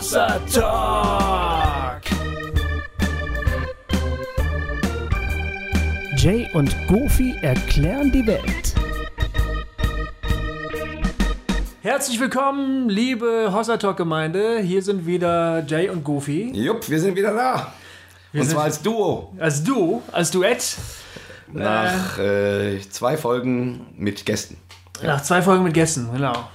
Hossa Talk. Jay und Goofy erklären die Welt. Herzlich willkommen, liebe Hossa Talk Gemeinde. Hier sind wieder Jay und Goofy. Jupp, wir sind wieder da. Wir und zwar als Duo. Als Duo, als Duett. Nach äh, zwei Folgen mit Gästen. Nach zwei Folgen mit Gästen, genau.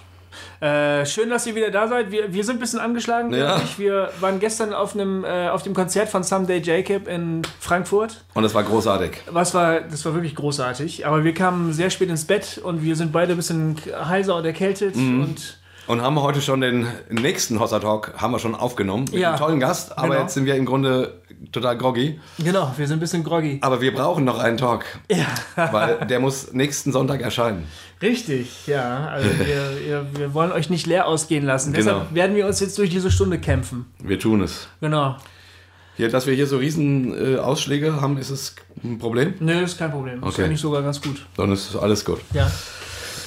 Äh, schön, dass ihr wieder da seid. Wir, wir sind ein bisschen angeschlagen. Ja. ich. Wir waren gestern auf, einem, äh, auf dem Konzert von Someday Jacob in Frankfurt. Und das war großartig. Was war, das war wirklich großartig. Aber wir kamen sehr spät ins Bett und wir sind beide ein bisschen heiser und erkältet. Mhm. Und Und haben heute schon den nächsten Hossa Talk haben wir schon aufgenommen. Mit Ja. einem tollen Gast. Aber Genau. jetzt sind wir im Grunde total groggy. genau, wir sind ein bisschen groggy. Aber wir brauchen noch einen Talk. Weil der muss nächsten Sonntag erscheinen. Richtig, ja. Also wir, wir, wir wollen euch nicht leer ausgehen lassen. Genau. Deshalb werden wir uns jetzt durch diese Stunde kämpfen. Wir tun es. Genau. Hier, dass wir hier so riesen äh, Ausschläge haben, ist es ein Problem? Nö, ist kein Problem. Das Okay. finde ich sogar ganz gut. Dann ist alles gut. Ja.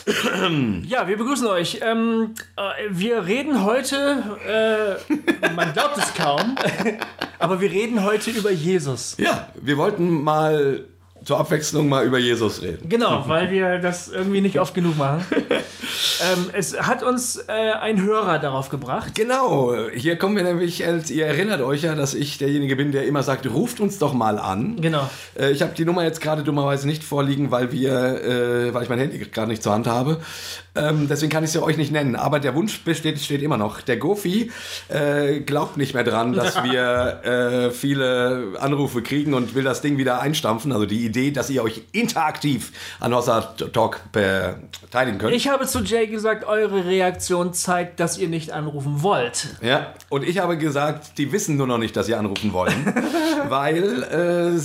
Ja, wir begrüßen euch. Ähm, äh, wir reden heute, äh, man glaubt es kaum, aber wir reden heute über Jesus. Ja, wir wollten mal zur Abwechslung mal über Jesus reden. Genau, weil wir das irgendwie nicht oft genug machen. ähm, es hat uns äh, ein Hörer darauf gebracht. Genau, hier kommen wir nämlich, ihr erinnert euch ja, dass ich derjenige bin, der immer sagt, ruft uns doch mal an. Genau. Äh, ich habe die Nummer jetzt gerade dummerweise nicht vorliegen, weil wir, äh, weil ich mein Handy gerade nicht zur Hand habe. Ähm, deswegen kann ich sie euch nicht nennen. Aber der Wunsch besteht, steht immer noch. Der Gofi äh, glaubt nicht mehr dran, dass wir äh, viele Anrufe kriegen und will das Ding wieder einstampfen. Also die Idee, dass ihr euch interaktiv an Hossa Talk beteiligen könnt. Ich habe zu Jay gesagt, eure Reaktion zeigt, dass ihr nicht anrufen wollt. Ja, und ich habe gesagt, die wissen nur noch nicht, dass sie anrufen wollen, weil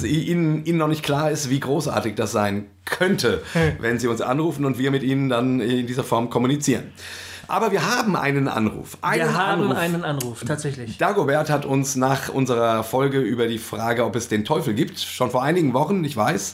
äh, ihnen, ihnen noch nicht klar ist, wie großartig das sein könnte, wenn sie uns anrufen und wir mit ihnen dann in dieser Form kommunizieren. Aber wir haben einen Anruf. Einen Wir haben Anruf. einen Anruf, tatsächlich. Dagobert hat uns nach unserer Folge über die Frage, ob es den Teufel gibt, schon vor einigen Wochen, ich weiß,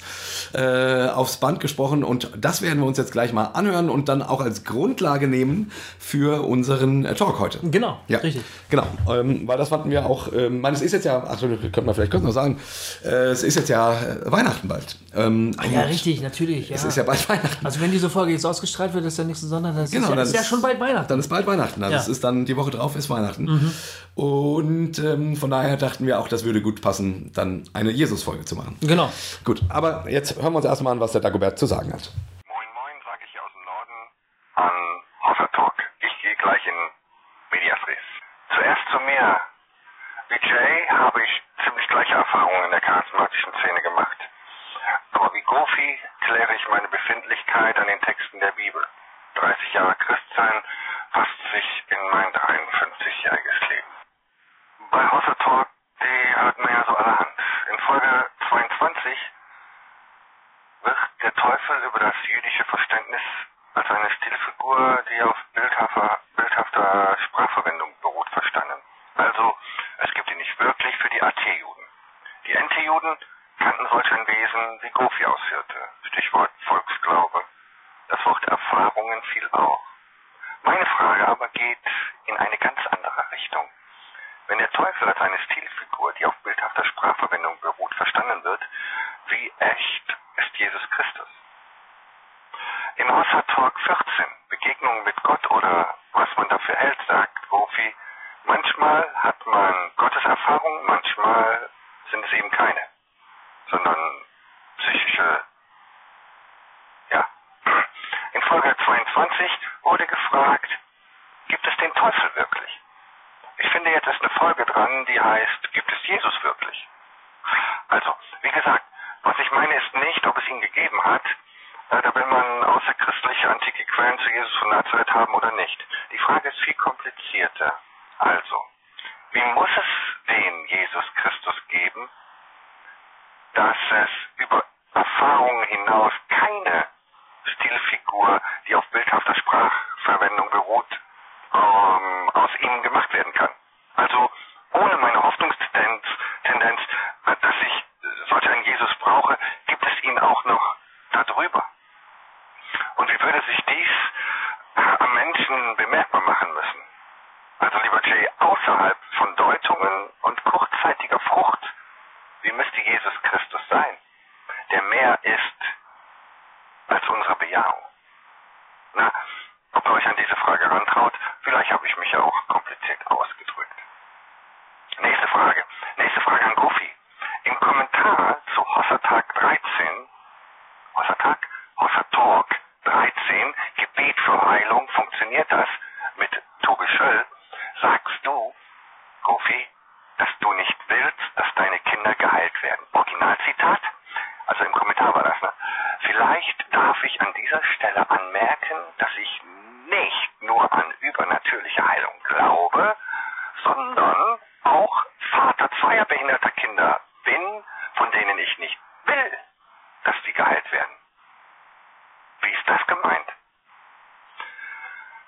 äh, aufs Band gesprochen und das werden wir uns jetzt gleich mal anhören und dann auch als Grundlage nehmen für unseren äh, Talk heute. Genau, Ja, richtig. Genau, ähm, weil das fanden wir auch, ähm, man, es ist jetzt ja, ach, könnte man vielleicht kurz noch sagen, äh, es ist jetzt ja äh, Weihnachten bald. Ähm, Ah, Ja, richtig, natürlich. Ja. Es ist ja bald Weihnachten. also wenn diese Folge jetzt ausgestrahlt wird, ist der nächste Sonntag, das Genau, ist, ja, ist ja schon bald Weihnachten. Dann ist bald Weihnachten. Also Ja. Mhm. es ist dann die Woche drauf ist Weihnachten. Und ähm, von daher dachten wir auch, das würde gut passen, dann eine Jesus-Folge zu machen. Genau. Gut, aber jetzt hören wir uns erstmal an, was der Dagobert zu sagen hat. Moin Moin, sage ich hier aus dem Norden an Hossa Talk. Ich gehe gleich in Medias Res. Zuerst zu mir. Wie Jay habe ich ziemlich gleiche Erfahrungen in der charismatischen Szene gemacht. Aber wie Gofi kläre ich meine Befindlichkeit an den Texten der Bibel. 30 Jahre Christsein fasst sich in mein 53-jähriges Leben. Bei Hossa Talk, die hört man ja so allerhand. In Folge 22 wird der Teufel über das jüdische Verständnis als eine Stilfigur, die auf bildhafter, bildhafter Sprachverwendung beruht, verstanden. Also, es gibt ihn nicht wirklich für die AT-Juden. Die NT-Juden kannten solch ein Wesen wie Gofi ausführte. Stichwort Volksglaube. Das Wort Erfahrungen fiel auch. Meine Frage aber geht in eine ganz andere Richtung. Wenn der Teufel als eine Stilfigur, die auf bildhafter Sprachverwendung beruht, verstanden wird, wie echt ist Jesus Christus? Im Hossa Talk 14, Begegnungen mit Gott oder was man dafür hält, sagt Gofi, manchmal hat man Gottes Erfahrung, manchmal sind es eben keine, sondern psychische, Folge 22 wurde gefragt, gibt es den Teufel wirklich? Ich finde, jetzt ist eine Folge dran, die heißt, gibt es Jesus wirklich? Also, wie gesagt, was ich meine ist nicht, ob es ihn gegeben hat. Äh, da will man außerchristliche antike Quellen zu Jesus von Nazareth haben oder nicht. Die Frage ist viel komplizierter. Also, wie muss es den Jesus Christus geben, dass es über Erfahrungen hinaus keine Stilfigur, die auf bildhafter Sprachverwendung beruht, ähm, aus ihm gemacht werden kann. Also ohne meine Hoffnungstendenz, Tendenz, äh, dass ich solch einen Jesus brauche, gibt es ihn auch noch darüber. Und wie würde sich dies äh, am Menschen bemerkbar machen müssen? Also lieber Jay, außerhalb von Deutungen und kurzzeitiger Frucht, wie müsste Jesus Christus sein, der mehr ist als unsere Bejahung? Na, ob ihr euch an diese Frage rantraut, vielleicht habe ich mich ja auch kompliziert ausgedrückt. Nächste Frage. Nächste Frage an Goofy. Im Kommentar zu Hossertag 13, Hossertag, Hossertalk 13, Gebet für Heilung, funktioniert das mit Tobi Schöll, sagst du, Goofy, dass du nicht willst, dass deine Kinder geheilt werden. Originalzitat? Also im Kommentar war das, ne? Vielleicht darf ich an dieser Stelle anmerken, dass ich nicht nur an übernatürliche Heilung glaube, sondern auch Vater zweier behinderter Kinder bin, von denen ich nicht will, dass sie geheilt werden. Wie ist das gemeint?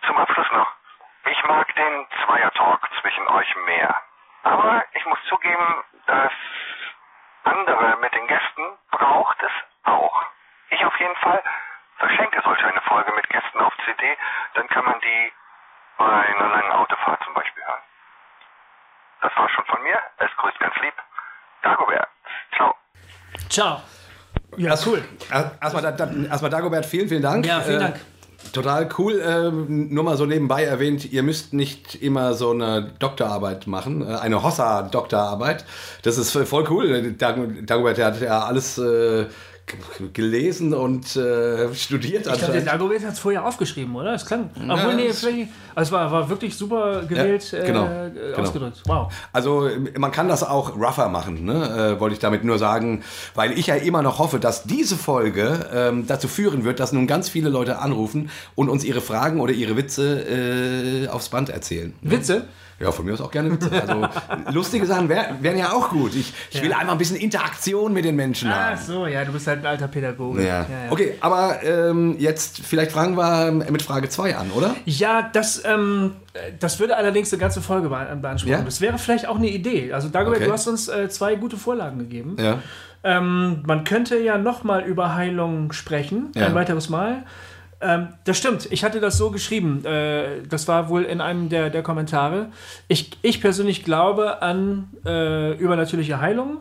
Zum Abschluss noch. Ich mag den Zweier-Talk zwischen euch mehr. Aber ich muss zugeben, dass andere mit den Gästen braucht es auch. Ich auf jeden Fall verschenke solch eine Folge mit Gästen auf CD, dann kann man die bei einer langen Autofahrt zum Beispiel hören. Das war schon von mir. Es grüßt ganz lieb. Dagobert. Ciao. Ciao. Ja, cool. Erstmal, da, erstmal Dagobert, vielen, vielen Dank. Ja, vielen Äh, Dank. Total cool. Ähm, nur mal so nebenbei erwähnt, ihr müsst nicht immer so eine Doktorarbeit machen, äh, eine Hossa-Doktorarbeit. Das ist voll cool. Dag- Dagobert, der hat ja alles äh, gelesen und äh, studiert Ich glaube, der anscheinend. Dagobert hat es vorher aufgeschrieben, oder? Es klang. Obwohl, nee, vielleicht. Also es war, war wirklich super gewählt Ja, genau, äh, genau. ausgedrückt. Wow. Also man kann das auch rougher machen, ne? äh, wollte ich damit nur sagen, weil ich ja immer noch hoffe, dass diese Folge ähm, dazu führen wird, dass nun ganz viele Leute anrufen und uns ihre Fragen oder ihre Witze äh, aufs Band erzählen. Witze? Ja, von mir aus auch gerne Witze. Also lustige Sachen wär, wären ja auch gut. Ich, ich will einfach ein bisschen Interaktion mit den Menschen Ach haben. so, ja, du bist halt ein alter Pädagoge. Ja. Okay, aber ähm, jetzt vielleicht fragen wir mit Frage 2 an, oder? Ja, das, ähm, das würde allerdings eine ganze Folge bea- beanspruchen. Ja? Das wäre vielleicht auch eine Idee. Also Dagobert, Okay. du hast uns äh, zwei gute Vorlagen gegeben. Ja. Ähm, man könnte ja nochmal über Heilung sprechen, Ja. ein weiteres Mal. Ähm, das stimmt, ich hatte das so geschrieben. Äh, das war wohl in einem der, der Kommentare. Ich, ich persönlich glaube an äh, übernatürliche Heilung,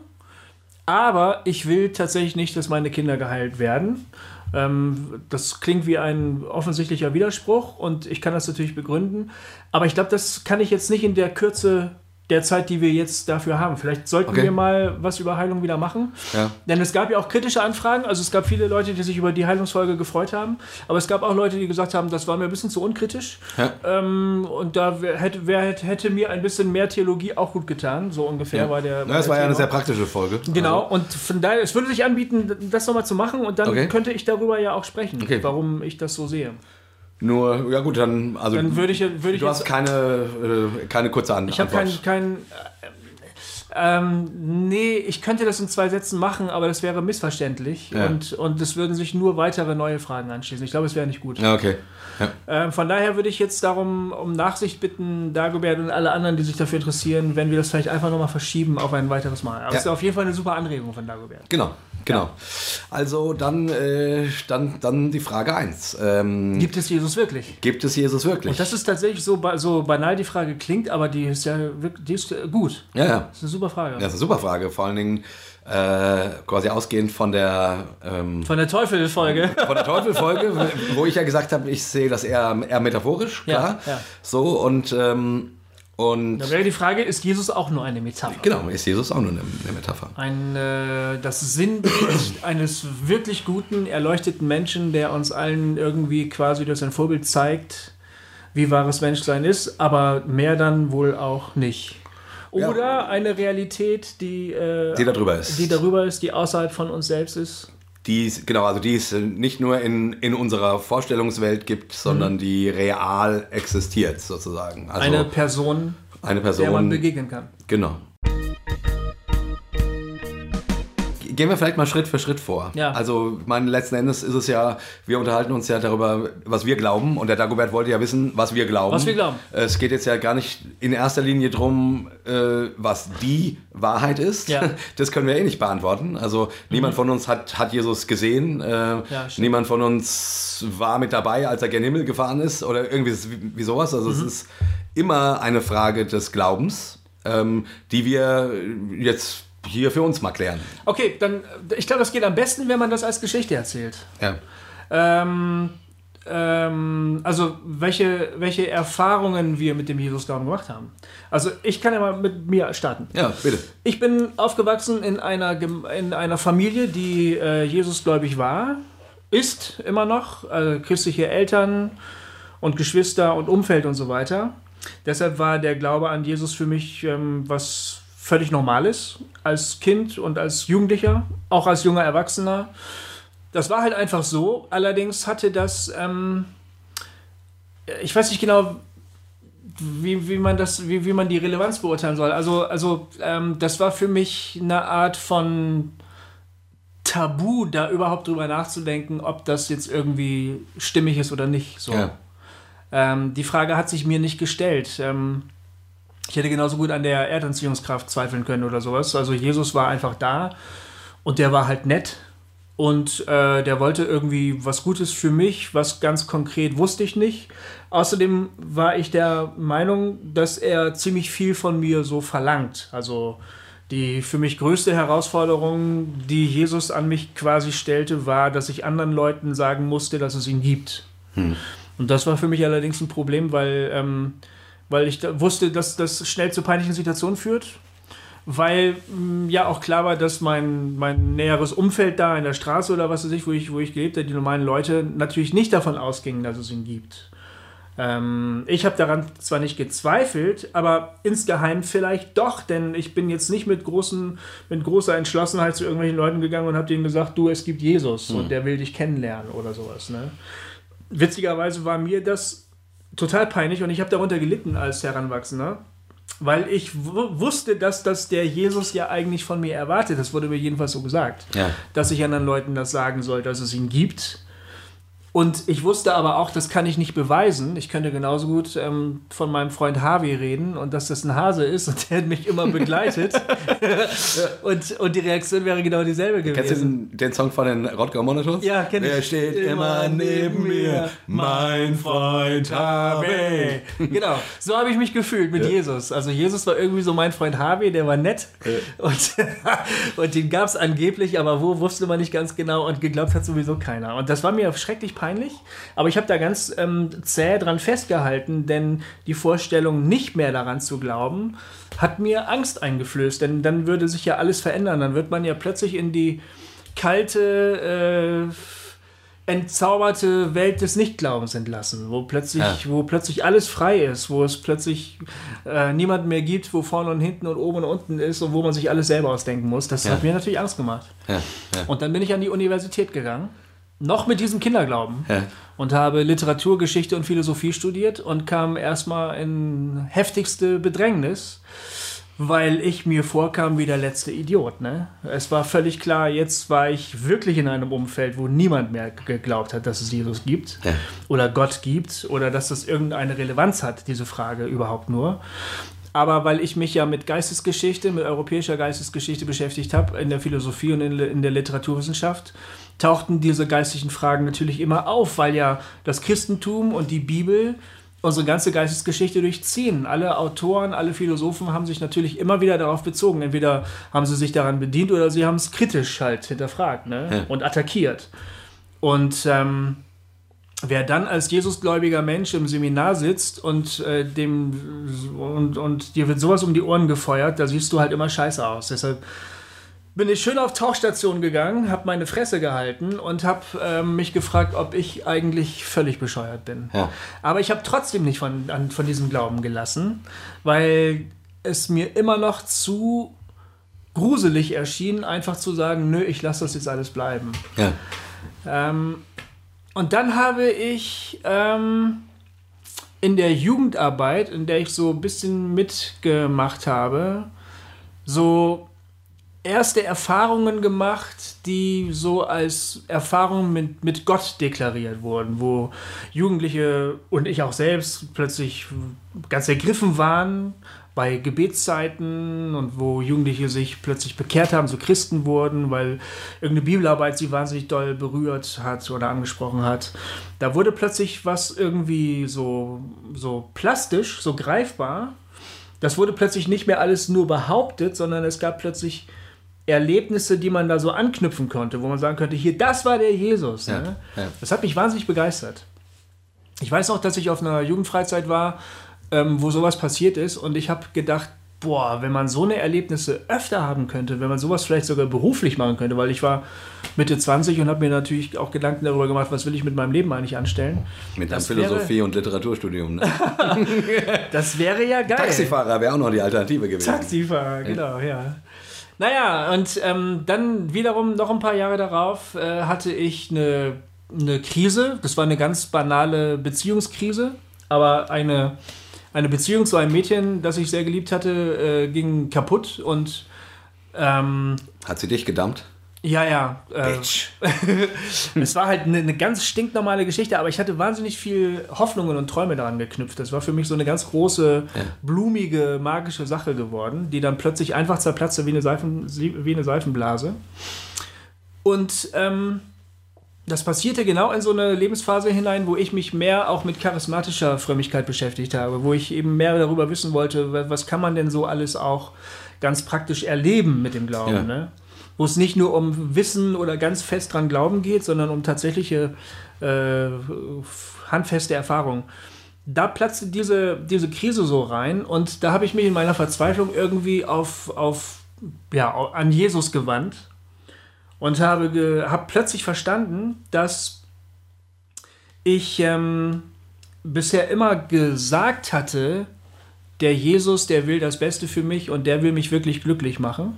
aber ich will tatsächlich nicht, dass meine Kinder geheilt werden. Ähm, das klingt wie ein offensichtlicher Widerspruch und ich kann das natürlich begründen. Aber ich glaube, das kann ich jetzt nicht in der Kürze der Zeit, die wir jetzt dafür haben. Vielleicht sollten Okay. wir mal was über Heilung wieder machen. Ja. Denn es gab ja auch kritische Anfragen. Also es gab viele Leute, die sich über die Heilungsfolge gefreut haben. Aber es gab auch Leute, die gesagt haben, das war mir ein bisschen zu unkritisch. Ja. Ähm, und da hätte, wär, hätte mir ein bisschen mehr Theologie auch gut getan. So ungefähr war der. Na, das war ja eine sehr praktische Folge. Genau, und von daher, es würde sich anbieten, das nochmal zu machen und dann Okay. könnte ich darüber ja auch sprechen, Okay. warum ich das so sehe. Nur, ja gut, dann, also Dann würde ich, würde ich du hast keine, äh, keine kurze Antwort. ich habe kein, kein äh, ähm, nee, ich könnte das in zwei Sätzen machen, aber das wäre missverständlich Ja. und, und es würden sich nur weitere neue Fragen anschließen. Ich glaube, es wäre nicht gut. Ja, okay. Ja. Ähm, von daher würde ich jetzt darum um Nachsicht bitten, Dagobert und alle anderen, die sich dafür interessieren, wenn wir das vielleicht einfach nochmal verschieben auf ein weiteres Mal. Aber es ist auf jeden Fall eine super Anregung von Dagobert. Genau, genau. Also dann, äh, dann, dann die Frage 1. Ähm, Gibt es Jesus wirklich? gibt es Jesus wirklich? Und das ist tatsächlich so, so banal die Frage klingt, aber die ist ja wirklich, die ist äh, gut. ja, ja. Das ist eine super Frage. Das ist eine super Frage. Vor allen Dingen äh, quasi ausgehend von der, ähm, Von der Teufel-Folge. von der Teufel-Folge, wo ich ja gesagt habe, ich sehe das eher, eher metaphorisch, Ja, klar. ja. So und, ähm, und Da wäre die Frage, ist Jesus auch nur eine Metapher? genau, ist Jesus auch nur eine, eine Metapher. Ein, äh, das Sinnbild eines wirklich guten, erleuchteten Menschen, der uns allen irgendwie quasi durch sein Vorbild zeigt, wie wahres Menschsein ist, aber mehr dann wohl auch nicht. Oder eine Realität, die, äh, Die da drüber ist. die darüber ist, die außerhalb von uns selbst ist. Die es, genau, also die es nicht nur in, in unserer Vorstellungswelt gibt, sondern die real existiert sozusagen. Also Eine Person, eine der man Person. begegnen kann. Genau. Gehen wir vielleicht mal Schritt für Schritt vor. Ja. Also, mein letzten Endes ist es ja, wir unterhalten uns ja darüber, was wir glauben. Und der Dagobert wollte ja wissen, was wir glauben. Was wir glauben. Es geht jetzt ja gar nicht in erster Linie drum, äh, was die Wahrheit ist. Ja. Mhm. Das können wir eh nicht beantworten. Also, niemand von uns hat, hat Jesus gesehen. Äh, stimmt. niemand von uns war mit dabei, als er gen Himmel gefahren ist oder irgendwie wie, wie sowas. Also, Mhm. es ist immer eine Frage des Glaubens, ähm, die wir jetzt hier für uns mal klären. Okay, dann, ich glaube, das geht am besten, wenn man das als Geschichte erzählt. Ja. Ähm, ähm, also welche, welche Erfahrungen wir mit dem Jesusglauben gemacht haben. Also ich kann ja mal mit mir starten. Ja, bitte. Ich bin aufgewachsen in einer, in einer Familie, die äh, Jesusgläubig war, ist immer noch, also christliche Eltern und Geschwister und Umfeld und so weiter. Deshalb war der Glaube an Jesus für mich ähm, was völlig Normales als Kind und als Jugendlicher, auch als junger Erwachsener. Das war halt einfach so. Allerdings hatte das, ähm, ich weiß nicht genau, wie, wie man das, wie, wie man die Relevanz beurteilen soll. Also, also ähm, das war für mich eine Art von Tabu, da überhaupt drüber nachzudenken, ob das jetzt irgendwie stimmig ist oder nicht. So. Ja. Ähm, die Frage hat sich mir nicht gestellt. Ähm, ich hätte genauso gut an der Erdanziehungskraft zweifeln können oder sowas. Also Jesus war einfach da und der war halt nett und äh, der wollte irgendwie was Gutes für mich, was ganz konkret wusste ich nicht. Außerdem war ich der Meinung, dass er ziemlich viel von mir so verlangt. Also die für mich größte Herausforderung, die Jesus an mich quasi stellte, war, dass ich anderen Leuten sagen musste, dass es ihn gibt. Und das war für mich allerdings ein Problem, weil, ähm, weil ich da wusste, dass das schnell zu peinlichen Situationen führt. Weil mh, ja auch klar war, dass mein, mein näheres Umfeld da in der Straße oder was weiß ich, wo ich, wo ich gelebt habe, die normalen Leute natürlich nicht davon ausgingen, dass es ihn gibt. Ähm, ich habe daran zwar nicht gezweifelt, aber insgeheim vielleicht doch, denn ich bin jetzt nicht mit, großen, mit großer Entschlossenheit zu irgendwelchen Leuten gegangen und habe denen gesagt, du, es gibt Jesus und der will dich kennenlernen oder sowas. Ne? Witzigerweise war mir das total peinlich und ich habe darunter gelitten als Heranwachsender, weil ich wu- wusste, dass das der Jesus ja eigentlich von mir erwartet. Das wurde mir jedenfalls so gesagt, Ja. dass ich anderen Leuten das sagen soll, dass es ihn gibt. Und ich wusste aber auch, das kann ich nicht beweisen. Ich könnte genauso gut ähm, von meinem Freund Harvey reden und dass das ein Hase ist und der mich immer begleitet. und, und die Reaktion wäre genau dieselbe gewesen. Kennst du den, den Song von den Rodger Monitors? Ja, kenn ich. Er steht immer neben mir, mein Freund Harvey. Genau, so habe ich mich gefühlt mit Jesus. Also Jesus war irgendwie so mein Freund Harvey, der war nett und, und den gab es angeblich, aber wo wusste man nicht ganz genau und geglaubt hat sowieso keiner. Und das war mir schrecklich peinlich, aber ich habe da ganz ähm, zäh dran festgehalten, denn die Vorstellung, nicht mehr daran zu glauben, hat mir Angst eingeflößt, denn dann würde sich ja alles verändern. Dann wird man ja plötzlich in die kalte, äh, entzauberte Welt des Nichtglaubens entlassen, wo plötzlich, Ja. wo plötzlich alles frei ist, wo es plötzlich äh, niemanden mehr gibt, wo vorne und hinten und oben und unten ist und wo man sich alles selber ausdenken muss. Das Ja. hat mir natürlich Angst gemacht. Ja. Und dann bin ich an die Universität gegangen, noch mit diesem Kinderglauben Ja. und habe Literatur, Geschichte und Philosophie studiert und kam erstmal in heftigste Bedrängnis, weil ich mir vorkam wie der letzte Idiot. Ne? Es war völlig klar, jetzt war ich wirklich in einem Umfeld, wo niemand mehr geglaubt hat, dass es Jesus gibt Ja. oder Gott gibt oder dass das irgendeine Relevanz hat, diese Frage überhaupt nur. Aber weil ich mich ja mit Geistesgeschichte, mit europäischer Geistesgeschichte beschäftigt habe, in der Philosophie und in, in der Literaturwissenschaft, tauchten diese geistlichen Fragen natürlich immer auf, weil ja das Christentum und die Bibel unsere ganze Geistesgeschichte durchziehen. Alle Autoren, alle Philosophen haben sich natürlich immer wieder darauf bezogen. Entweder haben sie sich daran bedient oder sie haben es kritisch halt hinterfragt ne? Ja. und attackiert. Und ähm, wer dann als Jesusgläubiger Mensch im Seminar sitzt und, äh, dem, und, und dir wird sowas um die Ohren gefeuert, da siehst du halt immer scheiße aus. Deshalb bin ich schön auf Tauchstation gegangen, habe meine Fresse gehalten und habe ähm, mich gefragt, ob ich eigentlich völlig bescheuert bin. Ja. Aber ich habe trotzdem nicht von, an, von diesem Glauben gelassen, weil es mir immer noch zu gruselig erschien, einfach zu sagen, nö, ich lasse das jetzt alles bleiben. Ja. Ähm, und dann habe ich ähm, in der Jugendarbeit, in der ich so ein bisschen mitgemacht habe, so erste Erfahrungen gemacht, die so als Erfahrungen mit, mit Gott deklariert wurden, wo Jugendliche und ich auch selbst plötzlich ganz ergriffen waren bei Gebetszeiten und wo Jugendliche sich plötzlich bekehrt haben, so Christen wurden, weil irgendeine Bibelarbeit sie wahnsinnig doll berührt hat oder angesprochen hat. Da wurde plötzlich was irgendwie so, so plastisch, so greifbar. Das wurde plötzlich nicht mehr alles nur behauptet, sondern es gab plötzlich Erlebnisse, die man da so anknüpfen konnte, wo man sagen könnte, hier, das war der Jesus. Ja, ne? ja. Das hat mich wahnsinnig begeistert. Ich weiß auch, dass ich auf einer Jugendfreizeit war, ähm, wo sowas passiert ist und ich habe gedacht, boah, wenn man so eine Erlebnisse öfter haben könnte, wenn man sowas vielleicht sogar beruflich machen könnte, weil ich war Mitte 20 und habe mir natürlich auch Gedanken darüber gemacht, was will ich mit meinem Leben eigentlich anstellen. Mit einem Philosophie- und Literaturstudium. Ne? Das wäre ja geil. Taxifahrer wäre auch noch die Alternative gewesen. Taxifahrer, genau, ja. Naja, und ähm, dann wiederum noch ein paar Jahre darauf äh, hatte ich eine, eine Krise. Das war eine ganz banale Beziehungskrise, aber eine, eine Beziehung zu einem Mädchen, das ich sehr geliebt hatte, äh, ging kaputt und ähm, Hat sie dich gedammt? Ja, ja. Äh, es war halt eine, eine ganz stinknormale Geschichte, aber ich hatte wahnsinnig viel Hoffnungen und Träume daran geknüpft. Das war für mich so eine ganz große, blumige, magische Sache geworden, die dann plötzlich einfach zerplatzte wie eine, Seifen, wie eine Seifenblase. Und ähm, das passierte genau in so eine Lebensphase hinein, wo ich mich mehr auch mit charismatischer Frömmigkeit beschäftigt habe, wo ich eben mehr darüber wissen wollte, wa- was kann man denn so alles auch ganz praktisch erleben mit dem Glauben. Ja. Ne? Wo es nicht nur um Wissen oder ganz fest dran Glauben geht, sondern um tatsächliche äh, handfeste Erfahrung. Da platzte diese, diese Krise so rein und da habe ich mich in meiner Verzweiflung irgendwie auf, auf, ja, an Jesus gewandt und habe, habe plötzlich verstanden, dass ich ähm, bisher immer gesagt hatte, der Jesus, der will das Beste für mich und der will mich wirklich glücklich machen.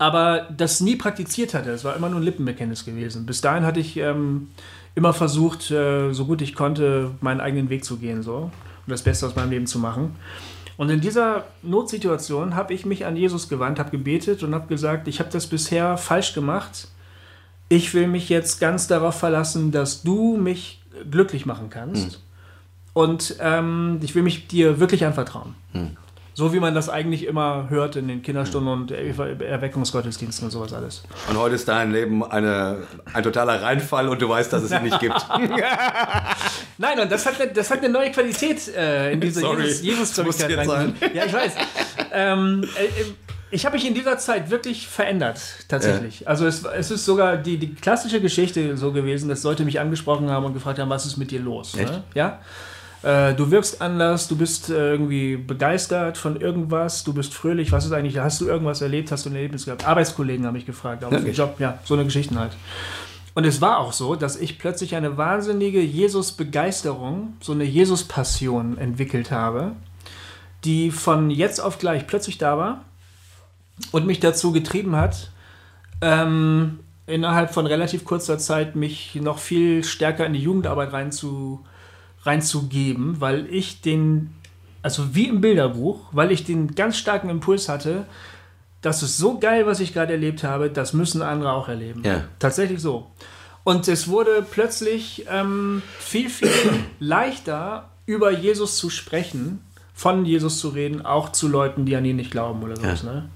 Aber das nie praktiziert hatte. Es war immer nur ein Lippenbekenntnis gewesen. Bis dahin hatte ich ähm, immer versucht, äh, so gut ich konnte, meinen eigenen Weg zu gehen so und das Beste aus meinem Leben zu machen. Und in dieser Notsituation habe ich mich an Jesus gewandt, habe gebetet und habe gesagt, ich habe das bisher falsch gemacht. Ich will mich jetzt ganz darauf verlassen, dass du mich glücklich machen kannst. Und ähm, ich will mich dir wirklich anvertrauen. So wie man das eigentlich immer hört in den Kinderstunden und Er- Erweckungsgottesdiensten und sowas alles. Und heute ist dein Leben eine, ein totaler Reinfall und du weißt, dass es ihn nicht gibt. Nein, und das hat eine, das hat eine neue Qualität äh, in diese Sorry, Jesus, Jesus das muss jetzt reingebracht. Ja, ich weiß. ähm, äh, äh, ich habe mich in dieser Zeit wirklich verändert, tatsächlich. Also es, es ist sogar die, die klassische Geschichte so gewesen, dass Leute mich angesprochen haben und gefragt haben, was ist mit dir los? Ne? Ja. Äh, du wirkst anders, du bist äh, irgendwie begeistert von irgendwas, du bist fröhlich, was ist eigentlich, hast du irgendwas erlebt, hast du ein Erlebnis gehabt? Arbeitskollegen habe ich gefragt, auf Okay. Job, ja, so eine Geschichten halt. Und es war auch so, dass ich plötzlich eine wahnsinnige Jesus-Begeisterung, so eine Jesus-Passion entwickelt habe, die von jetzt auf gleich plötzlich da war und mich dazu getrieben hat, ähm, innerhalb von relativ kurzer Zeit mich noch viel stärker in die Jugendarbeit reinzu, reinzugeben, weil ich den, also wie im Bilderbuch, weil ich den ganz starken Impuls hatte, das ist so geil, was ich gerade erlebt habe, das müssen andere auch erleben. Ja. Tatsächlich so. Und es wurde plötzlich ähm, viel, viel leichter, über Jesus zu sprechen, von Jesus zu reden, auch zu Leuten, die an ihn nicht glauben oder sowas. Ja. Ne?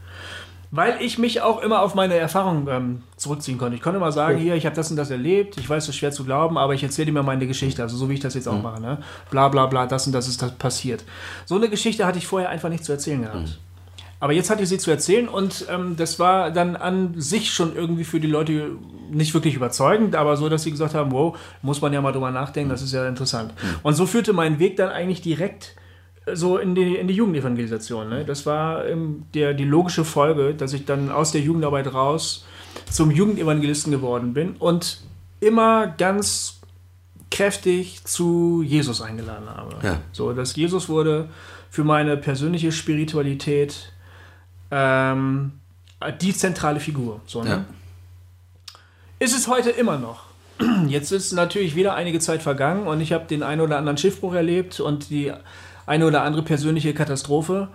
Weil ich mich auch immer auf meine Erfahrungen ähm, zurückziehen konnte. Ich konnte immer sagen, hier, ich habe das und das erlebt, ich weiß, es ist schwer zu glauben, aber ich erzähle dir mal meine Geschichte, also so wie ich das jetzt auch mache. Ne? Bla bla bla, das und das ist das passiert. So eine Geschichte hatte ich vorher einfach nicht zu erzählen gehabt. Aber jetzt hatte ich sie zu erzählen und ähm, das war dann an sich schon irgendwie für die Leute nicht wirklich überzeugend, aber so, dass sie gesagt haben, wow, muss man ja mal drüber nachdenken, das ist ja interessant. Und so führte mein Weg dann eigentlich direkt so in die, in die Jugendevangelisation. Ne? Das war ähm, der, die logische Folge, dass ich dann aus der Jugendarbeit raus zum Jugendevangelisten geworden bin und immer ganz kräftig zu Jesus eingeladen habe. Ja. So, dass Jesus wurde für meine persönliche Spiritualität ähm, die zentrale Figur. So, ne? Ja. Ist es heute immer noch. Jetzt ist natürlich wieder einige Zeit vergangen und ich habe den einen oder anderen Schiffbruch erlebt und die eine oder andere persönliche Katastrophe.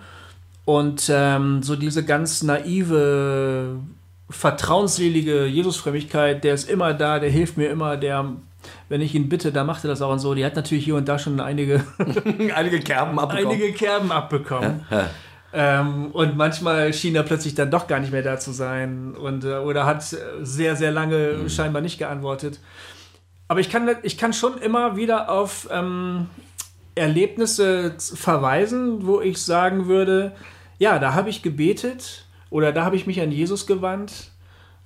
Und ähm, so diese ganz naive, vertrauensselige Jesusfrömmigkeit, der ist immer da, der hilft mir immer, der, wenn ich ihn bitte, dann macht er das auch und so. Die hat natürlich hier und da schon einige, Einige Kerben abbekommen. einige Kerben abbekommen. Ähm, und manchmal schien er plötzlich dann doch gar nicht mehr da zu sein und, äh, oder hat sehr, sehr lange scheinbar nicht geantwortet. Aber ich kann, ich kann schon immer wieder auf ähm, Erlebnisse verweisen, wo ich sagen würde, ja, da habe ich gebetet oder da habe ich mich an Jesus gewandt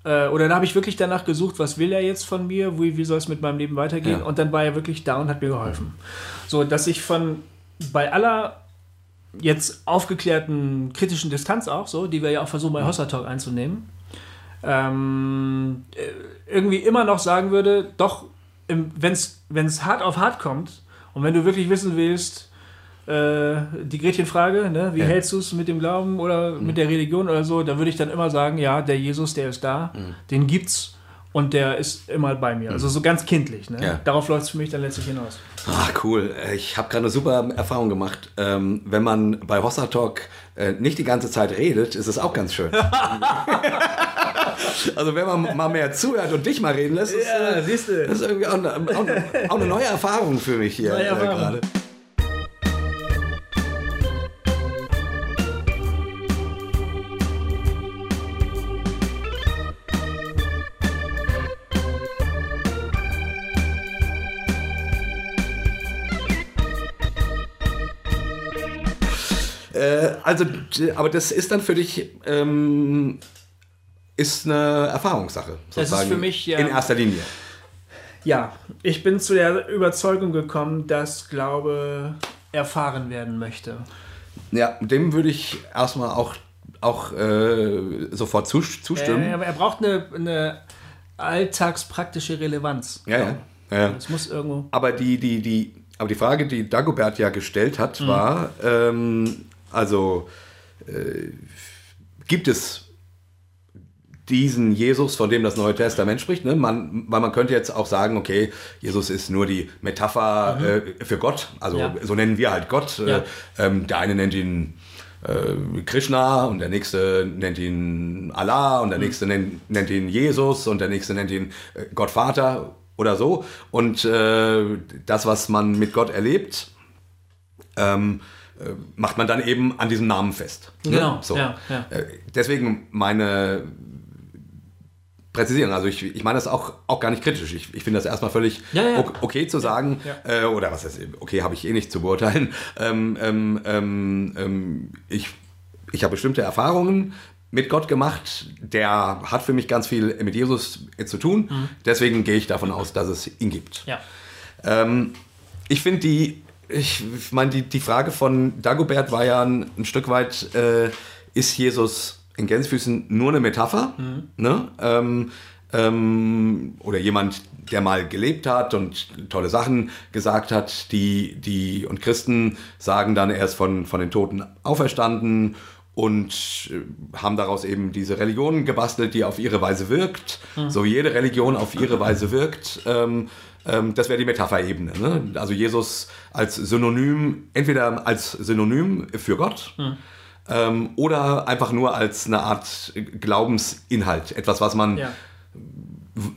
äh, oder da habe ich wirklich danach gesucht, was will er jetzt von mir, wie, wie soll es mit meinem Leben weitergehen Ja. und dann war er wirklich da und hat mir geholfen. So, dass ich von bei aller jetzt aufgeklärten kritischen Distanz auch so, die wir ja auch versuchen bei Hossa Talk einzunehmen, ähm, äh, irgendwie immer noch sagen würde, doch, wenn es hart auf hart kommt und wenn du wirklich wissen willst, äh, die Gretchenfrage, ne, wie Ja. hältst du es mit dem Glauben oder mit der Religion oder so, da würde ich dann immer sagen, ja, der Jesus, der ist da, den gibt's und der ist immer bei mir. Also so ganz kindlich. Ne? Ja. Darauf läuft es für mich dann letztlich hinaus. Ah, cool. Äh, Ich habe gerade eine super Erfahrung gemacht. Ähm, wenn man bei Hossa Talk äh, nicht die ganze Zeit redet, ist es auch ganz schön. also wenn man mal mehr zuhört und dich mal reden lässt, ist, äh, siehst du. das ist irgendwie auch eine, auch, auch eine neue Erfahrung für mich hier äh, gerade. Also, aber das ist dann für dich ähm, ist eine Erfahrungssache. ist sozusagen, für mich, ja. in erster Linie. Ja, ich bin zu der Überzeugung gekommen, dass Glaube erfahren werden möchte. Ja, dem würde ich erstmal auch, auch äh, sofort zus- zustimmen. Äh, aber er braucht eine, eine alltagspraktische Relevanz. ja, ja, ja. Es muss irgendwo. Aber die, die, die, aber die Frage, die Dagobert ja gestellt hat, Mhm. war, ähm, also äh, gibt es diesen Jesus, von dem das Neue Testament spricht, ne? man, weil man könnte jetzt auch sagen, okay, Jesus ist nur die Metapher äh, für Gott, also Mhm. Ja. so nennen wir halt Gott. Ja. Äh, ähm, der eine nennt ihn äh, Krishna und der nächste nennt ihn Allah und der Mhm. nächste nennt, nennt ihn Jesus und der nächste nennt ihn äh, Gott Vater oder so. Und äh, das, was man mit Gott erlebt, ähm, äh, macht man dann eben an diesem Namen fest. Ne? Genau, So. ja, ja. Äh, deswegen meine Präzisierung, also ich, ich meine das auch, auch gar nicht kritisch. Ich, ich finde das erstmal völlig Ja, ja. ok- okay zu sagen. Äh, oder was heißt, okay, habe ich eh nicht zu beurteilen. Ähm, ähm, ähm, ähm, ich ich habe bestimmte Erfahrungen mit Gott gemacht. Der hat für mich ganz viel mit Jesus zu tun. Deswegen gehe ich davon aus, dass es ihn gibt. Ähm, ich finde die, ich meine, die, die Frage von Dagobert war ja ein, ein Stück weit, äh, ist Jesus in Gänsefüßen nur eine Metapher? Ne? Ähm, ähm, oder jemand, der mal gelebt hat und tolle Sachen gesagt hat, die, die und Christen sagen dann, er ist von, von den Toten auferstanden und äh, haben daraus eben diese Religion gebastelt, die auf ihre Weise wirkt, so wie jede Religion auf ihre Weise wirkt. Ähm, das wäre die Metapherebene. Ne? Also Jesus als Synonym, entweder als Synonym für Gott ähm, oder einfach nur als eine Art Glaubensinhalt, etwas, was man Ja.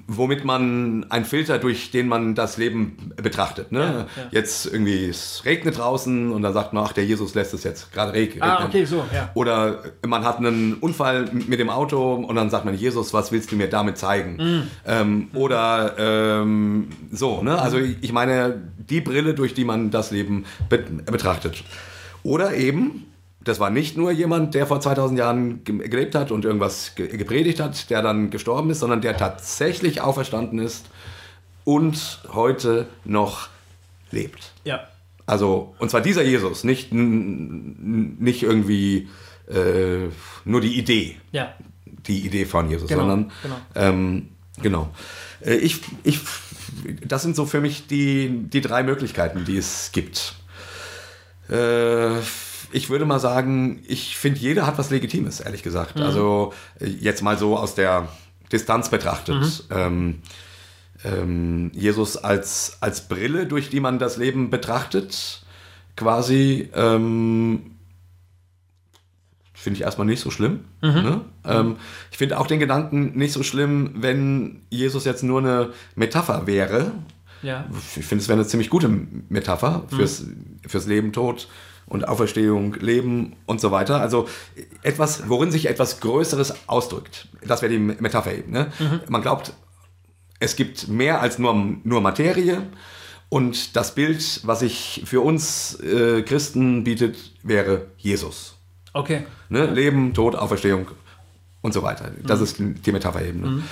Womit man ein Filter, durch den man das Leben betrachtet. Ne? Ja, ja. Jetzt irgendwie, es regnet draußen und dann sagt man, ach, der Jesus lässt es jetzt gerade reg- regnen. Ah, okay, so, ja. Oder man hat einen Unfall mit dem Auto und dann sagt man, Jesus, was willst du mir damit zeigen? Mm. Ähm, oder ähm, so, ne? Also ich meine, die Brille, durch die man das Leben be betrachtet. Oder eben, das war nicht nur jemand, der vor 2000 Jahren ge- gelebt hat und irgendwas ge gepredigt hat, der dann gestorben ist, sondern der tatsächlich auferstanden ist und heute noch lebt. Ja. Also, und zwar dieser Jesus, nicht, nicht irgendwie äh, nur die Idee, Ja. die Idee von Jesus, Genau, sondern genau. Ähm, genau. Äh, ich, ich, das sind so für mich die, die drei Möglichkeiten, die es gibt. Äh, ich würde mal sagen, ich finde, jeder hat was Legitimes, ehrlich gesagt. Also äh, jetzt mal so aus der Distanz betrachtet. Ähm, ähm, Jesus als, als Brille, durch die man das Leben betrachtet, quasi. Ähm, finde ich erstmal nicht so schlimm. Ne? Ähm, ich finde auch den Gedanken nicht so schlimm, wenn Jesus jetzt nur eine Metapher wäre. Ja. Ich finde, es wäre eine ziemlich gute Metapher fürs, fürs Leben, Tod und Auferstehung, Leben und so weiter. Also etwas, worin sich etwas Größeres ausdrückt. Das wäre die Metapher eben. Ne? Man glaubt, es gibt mehr als nur, nur Materie. Und das Bild, was sich für uns äh, Christen bietet, wäre Jesus. Okay. Ne? Leben, Tod, Auferstehung und so weiter. Das ist die Metapherebene.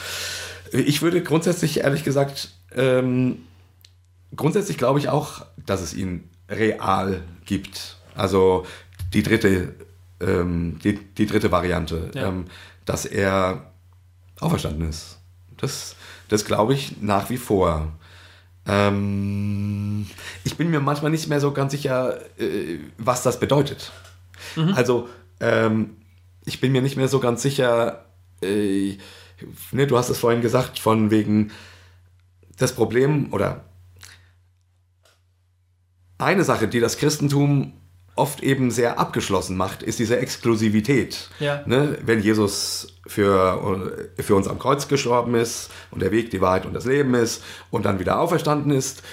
Ich würde grundsätzlich, ehrlich gesagt, ähm, grundsätzlich glaube ich auch, dass es ihn real gibt. Also die dritte, ähm, die, die dritte Variante, Ja. ähm, dass er auferstanden ist. Das, das glaube ich nach wie vor. Ähm, ich bin mir manchmal nicht mehr so ganz sicher, äh, was das bedeutet. Also, ähm, ich bin mir nicht mehr so ganz sicher, äh, ne, du hast es vorhin gesagt, von wegen das Problem oder eine Sache, die das Christentum oft eben sehr abgeschlossen macht, ist diese Exklusivität. Ja. Ne? Wenn Jesus für, für uns am Kreuz gestorben ist und der Weg, die Wahrheit und das Leben ist und dann wieder auferstanden ist,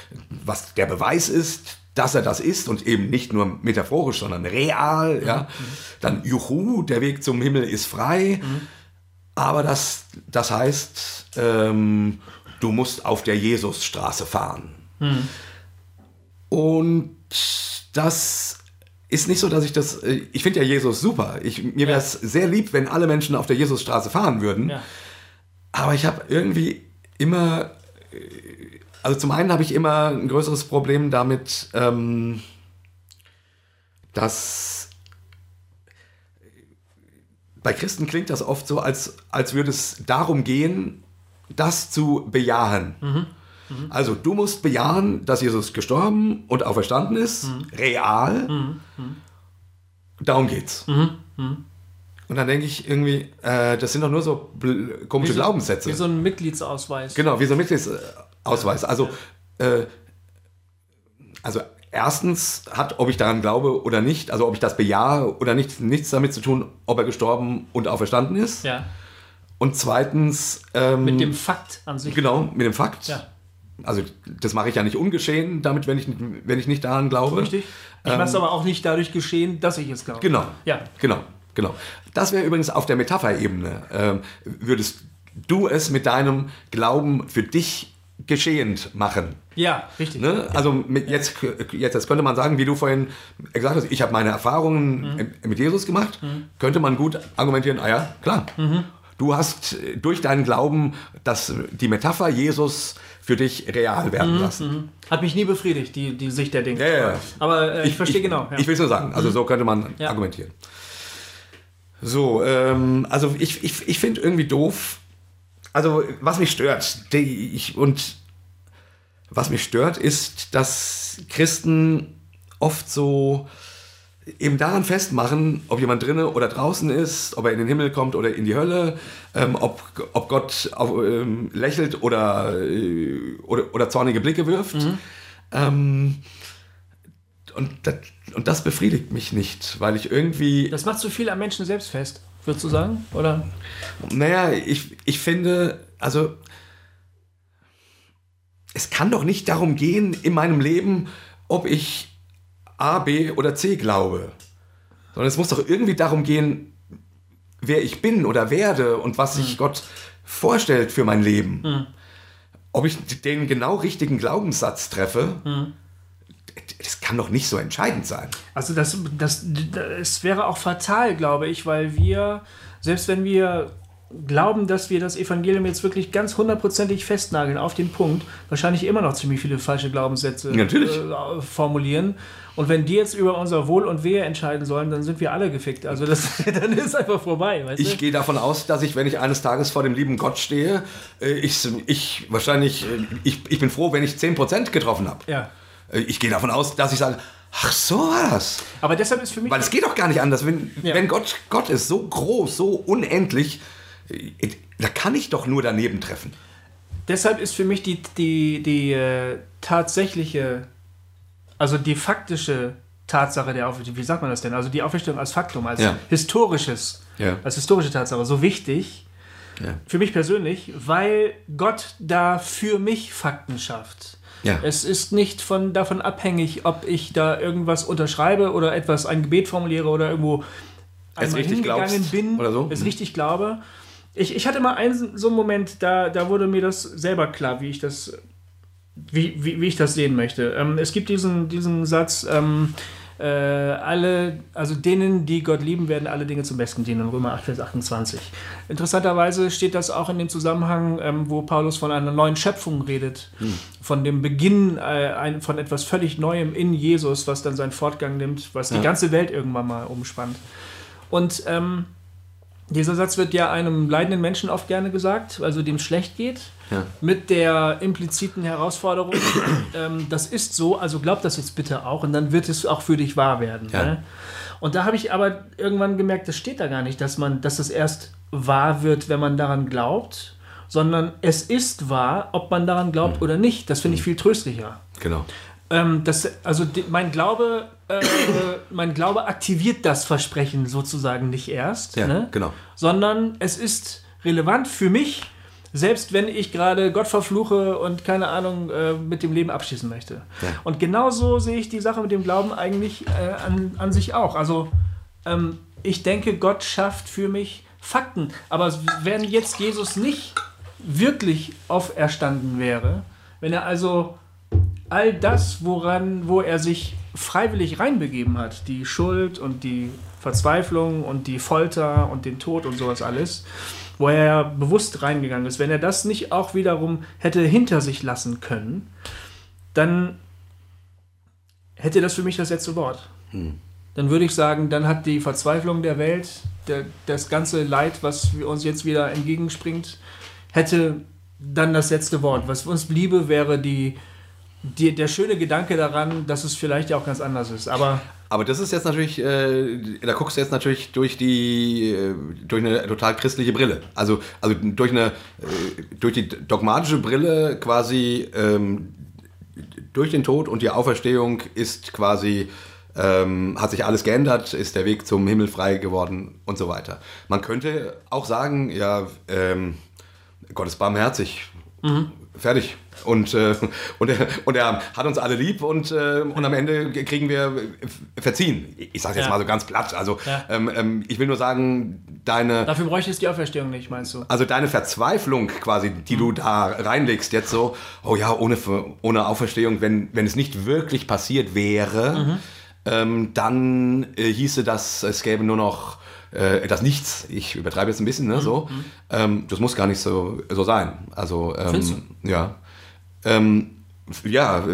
was der Beweis ist, dass er das ist und eben nicht nur metaphorisch, sondern real, ja, dann Juhu, der Weg zum Himmel ist frei. Aber das, das heißt, ähm, du musst auf der Jesusstraße fahren. Und das ist nicht so, dass ich das. äh, Ich finde ja Jesus super. Ich, mir wäre es sehr lieb, wenn alle Menschen auf der Jesusstraße fahren würden. Ja. Aber ich habe irgendwie immer. äh, Also zum einen habe ich immer ein größeres Problem damit, ähm, dass bei Christen klingt das oft so, als, als würde es darum gehen, das zu bejahen. Also du musst bejahen, dass Jesus gestorben und auferstanden ist, real. Darum geht's. Und dann denke ich irgendwie, äh, das sind doch nur so komische Wie so- Glaubenssätze. Wie so ein Mitgliedsausweis. Genau, wie so ein Mitgliedsausweis. Also, äh, also erstens hat, ob ich daran glaube oder nicht, also ob ich das bejahe oder nicht, nichts damit zu tun, ob er gestorben und auferstanden ist. Ja. Und zweitens, ähm, Mit dem Fakt an sich. genau, mit dem Fakt. Ja. Also das mache ich ja nicht ungeschehen, damit, wenn ich, wenn ich nicht daran glaube. Richtig. Ich mache es aber auch nicht dadurch geschehen, dass ich es glaube. Genau. Ja. Genau, genau. Das wäre übrigens auf der Metapherebene. Ähm, würdest du es mit deinem Glauben für dich geschehend machen? Ja, richtig. Ne? Also mit jetzt, jetzt, jetzt könnte man sagen, wie du vorhin gesagt hast, ich habe meine Erfahrungen mit Jesus gemacht, könnte man gut argumentieren, ah ja, klar. Du hast äh, durch deinen Glauben das, die Metapher Jesus für dich real werden lassen. Hat mich nie befriedigt, die, die Sicht der Dinge. Ja, ja. Aber äh, ich, verstehe genau. Ja. Ich will es nur sagen. Also so könnte man argumentieren. So, ähm, also ich, ich, ich finde irgendwie doof. Also was mich stört, die, ich, und was mich stört, ist, dass Christen oft so eben daran festmachen, ob jemand drinnen oder draußen ist, ob er in den Himmel kommt oder in die Hölle, ähm, ob, ob Gott auf, ähm, lächelt oder, äh, oder, oder zornige Blicke wirft. Ähm, und, das, und das befriedigt mich nicht, weil ich irgendwie, Das macht so viel am Menschen selbst fest, würdest du sagen? Oder? naja, ich, ich finde, also es kann doch nicht darum gehen in meinem Leben, ob ich A, B oder C glaube, sondern es muss doch irgendwie darum gehen, wer ich bin oder werde und was sich Gott vorstellt für mein Leben. Ob ich den genau richtigen Glaubenssatz treffe, das kann doch nicht so entscheidend sein. Also das, das, das wäre auch fatal, glaube ich, weil wir, selbst wenn wir glauben, dass wir das Evangelium jetzt wirklich ganz hundertprozentig festnageln auf den Punkt, wahrscheinlich immer noch ziemlich viele falsche Glaubenssätze äh, formulieren. Und wenn die jetzt über unser Wohl und Wehe entscheiden sollen, dann sind wir alle gefickt. Also das, dann ist einfach vorbei, weißt Ich du? gehe davon aus, dass ich, wenn ich eines Tages vor dem lieben Gott stehe, äh, ich, ich wahrscheinlich, äh, ich, ich bin froh, wenn ich 10% getroffen habe. Ja. Äh, Ich gehe davon aus, dass ich sage, ach so war das. Aber deshalb ist für mich... Weil es geht doch gar nicht anders. Wenn, Ja. wenn Gott, Gott ist so groß, so unendlich, da kann ich doch nur daneben treffen. Deshalb ist für mich die, die, die äh, tatsächliche, also die faktische Tatsache der Auferstehung, wie sagt man das denn? Also die Auferstehung als Faktum, als Ja. historisches, Ja. als historische Tatsache so wichtig, Ja. für mich persönlich, weil Gott da für mich Fakten schafft. Ja. Es ist nicht von, davon abhängig, ob ich da irgendwas unterschreibe oder etwas, ein Gebet formuliere oder irgendwo Es richtig hingegangen bin, oder so? es Mhm. richtig glaube. Ich, ich hatte mal einen so einen Moment, da, da wurde mir das selber klar, wie ich das, wie, wie, wie ich das sehen möchte. Ähm, es gibt diesen, diesen Satz, ähm, äh, alle, also denen, die Gott lieben, werden alle Dinge zum Besten dienen, Römer 8, Vers 28. Interessanterweise steht das auch in dem Zusammenhang, ähm, wo Paulus von einer neuen Schöpfung redet, von dem Beginn äh, ein, von etwas völlig Neuem in Jesus, was dann seinen Fortgang nimmt, was die Ja. ganze Welt irgendwann mal umspannt. Und ähm, dieser Satz wird ja einem leidenden Menschen oft gerne gesagt, also dem es schlecht geht, Ja. mit der impliziten Herausforderung, ähm, das ist so, also glaub das jetzt bitte auch und dann wird es auch für dich wahr werden. Ja. Ne? Und da habe ich aber irgendwann gemerkt, das steht da gar nicht, dass man, dass es erst wahr wird, wenn man daran glaubt, sondern es ist wahr, ob man daran glaubt Mhm. oder nicht. Das finde ich viel tröstlicher. Genau. Ähm, das, also die, mein Glaube, äh, mein Glaube aktiviert das Versprechen sozusagen nicht erst, Ja, ne? genau. sondern es ist relevant für mich, selbst wenn ich gerade Gott verfluche und keine Ahnung äh, mit dem Leben abschließen möchte. Ja. Und genauso sehe ich die Sache mit dem Glauben eigentlich äh, an, an sich auch. Also ähm, ich denke, Gott schafft für mich Fakten. Aber wenn jetzt Jesus nicht wirklich auferstanden wäre, wenn er also all das, woran, wo er sich freiwillig reinbegeben hat, die Schuld und die Verzweiflung und die Folter und den Tod und sowas alles, wo er ja bewusst reingegangen ist, wenn er das nicht auch wiederum hätte hinter sich lassen können, dann hätte das für mich das letzte Wort. Dann würde ich sagen, dann hat die Verzweiflung der Welt, der, das ganze Leid, was uns jetzt wieder entgegenspringt, hätte dann das letzte Wort. Was uns bliebe, wäre die, die, der schöne Gedanke daran, dass es vielleicht ja auch ganz anders ist. Aber Aber das ist jetzt natürlich, äh, da guckst du jetzt natürlich durch die, äh, durch eine total christliche Brille. Also, also durch eine, äh, durch die dogmatische Brille quasi ähm, durch den Tod und die Auferstehung ist quasi, ähm, hat sich alles geändert, ist der Weg zum Himmel frei geworden und so weiter. Man könnte auch sagen, ja, ähm, Gott ist barmherzig. Fertig. Und, äh, und, er, und er hat uns alle lieb und, äh, und am Ende kriegen wir verziehen. Ich sage jetzt Ja. mal so ganz platt. Also Ja. ähm, ähm, ich will nur sagen, deine, dafür bräuchte es die Auferstehung nicht, meinst du? also deine Verzweiflung quasi, die Mhm. du da reinlegst, jetzt so, oh ja, ohne, ohne Auferstehung, wenn, wenn es nicht wirklich passiert wäre, Mhm. ähm, dann äh, hieße das, es gäbe nur noch äh, das Nichts. Ich übertreibe jetzt ein bisschen, Mhm. ne, so. Ähm, das muss gar nicht so, so sein. Also, Findest ähm, ja. Ähm, ja,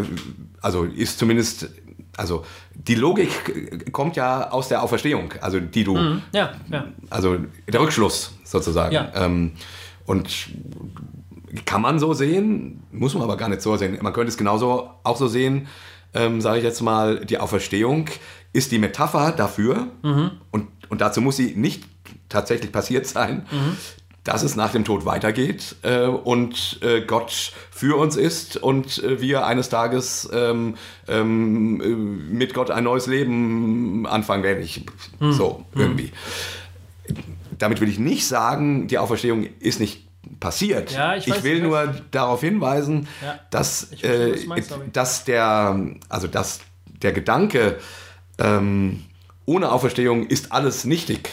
also ist zumindest, also die Logik kommt ja aus der Auferstehung, also die du, Ja, ja. also der Rückschluss sozusagen. Ja. Ähm, und kann man so sehen, muss man aber gar nicht so sehen. Man könnte es genauso auch so sehen, ähm, sage ich jetzt mal, die Auferstehung ist die Metapher dafür und, und dazu muss sie nicht tatsächlich passiert sein, dass es nach dem Tod weitergeht äh, und äh, Gott für uns ist und äh, wir eines Tages ähm, ähm, äh, mit Gott ein neues Leben anfangen werden. Ich, So, irgendwie. Damit will ich nicht sagen, die Auferstehung ist nicht passiert. Ja, ich weiß, will ich nur darauf hinweisen, Ja. dass, Ich verstehe, äh, meinst, dass der, also dass der Gedanke, ähm, ohne Auferstehung ist alles nichtig.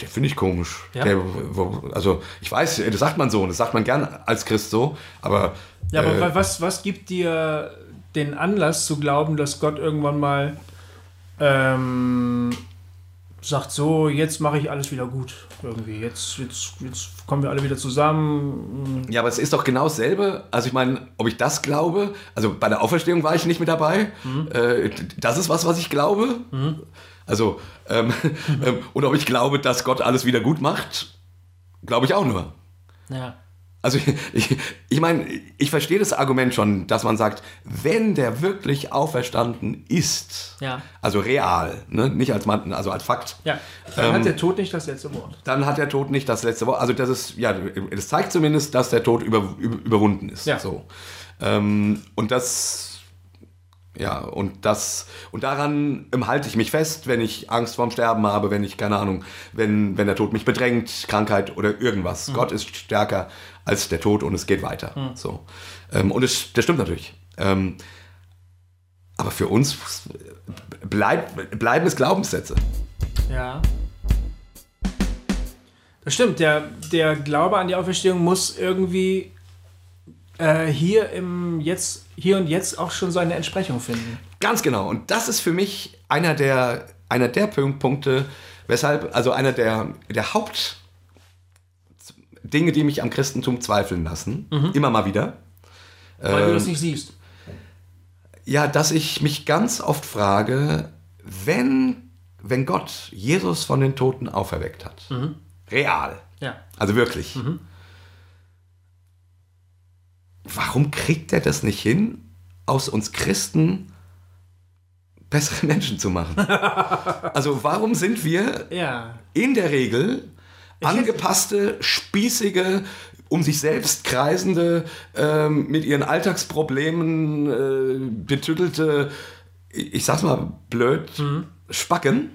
Der finde ich komisch. Mhm. Ja. Der, also ich weiß, das sagt man so, das sagt man gern als Christ so, aber Ja, aber äh, wa- was, was gibt dir den Anlass zu glauben, dass Gott irgendwann mal ähm, sagt, so, jetzt mache ich alles wieder gut. Irgendwie. Jetzt, jetzt, jetzt kommen wir alle wieder zusammen. Ja, aber es ist doch genau dasselbe. Also ich meine, ob ich das glaube, also bei der Auferstehung war ich nicht mit dabei. Äh, das ist was, was ich glaube. Also, ähm, ähm, oder ob ich glaube, dass Gott alles wieder gut macht, glaube ich auch nur. Ja. Also ich, ich meine, ich verstehe das Argument schon, dass man sagt, wenn der wirklich auferstanden ist, Ja. also real, ne, nicht als Mann, also als Fakt, Ja. Dann Ähm, hat der Tod nicht das letzte Wort. dann hat der Tod nicht das letzte Wort. Also das ist, ja, das zeigt zumindest, dass der Tod über, über, überwunden ist. Ja. So. Ähm, und das Ja, und das, und daran ähm, halte ich mich fest, wenn ich Angst vorm Sterben habe, wenn ich, keine Ahnung, wenn, wenn der Tod mich bedrängt, Krankheit oder irgendwas. Gott ist stärker als der Tod und es geht weiter. So. Ähm, und es, das stimmt natürlich. Ähm, aber für uns bleib, bleiben es Glaubenssätze. Ja. Das stimmt, der, der Glaube an die Auferstehung muss irgendwie äh, hier im jetzt, hier und jetzt auch schon seine Entsprechung finden. Ganz genau. Und das ist für mich einer der, einer der Punkte, weshalb, also einer der, der Haupt Dinge, die mich am Christentum zweifeln lassen, immer mal wieder. Weil du das nicht siehst. Ja, dass ich mich ganz oft frage, wenn, wenn Gott Jesus von den Toten auferweckt hat, real, Ja. also wirklich, warum kriegt er das nicht hin, aus uns Christen bessere Menschen zu machen? also warum sind wir Ja. in der Regel angepasste, spießige, um sich selbst kreisende, ähm, mit ihren Alltagsproblemen äh, betütelte, ich sag's mal blöd, Spacken.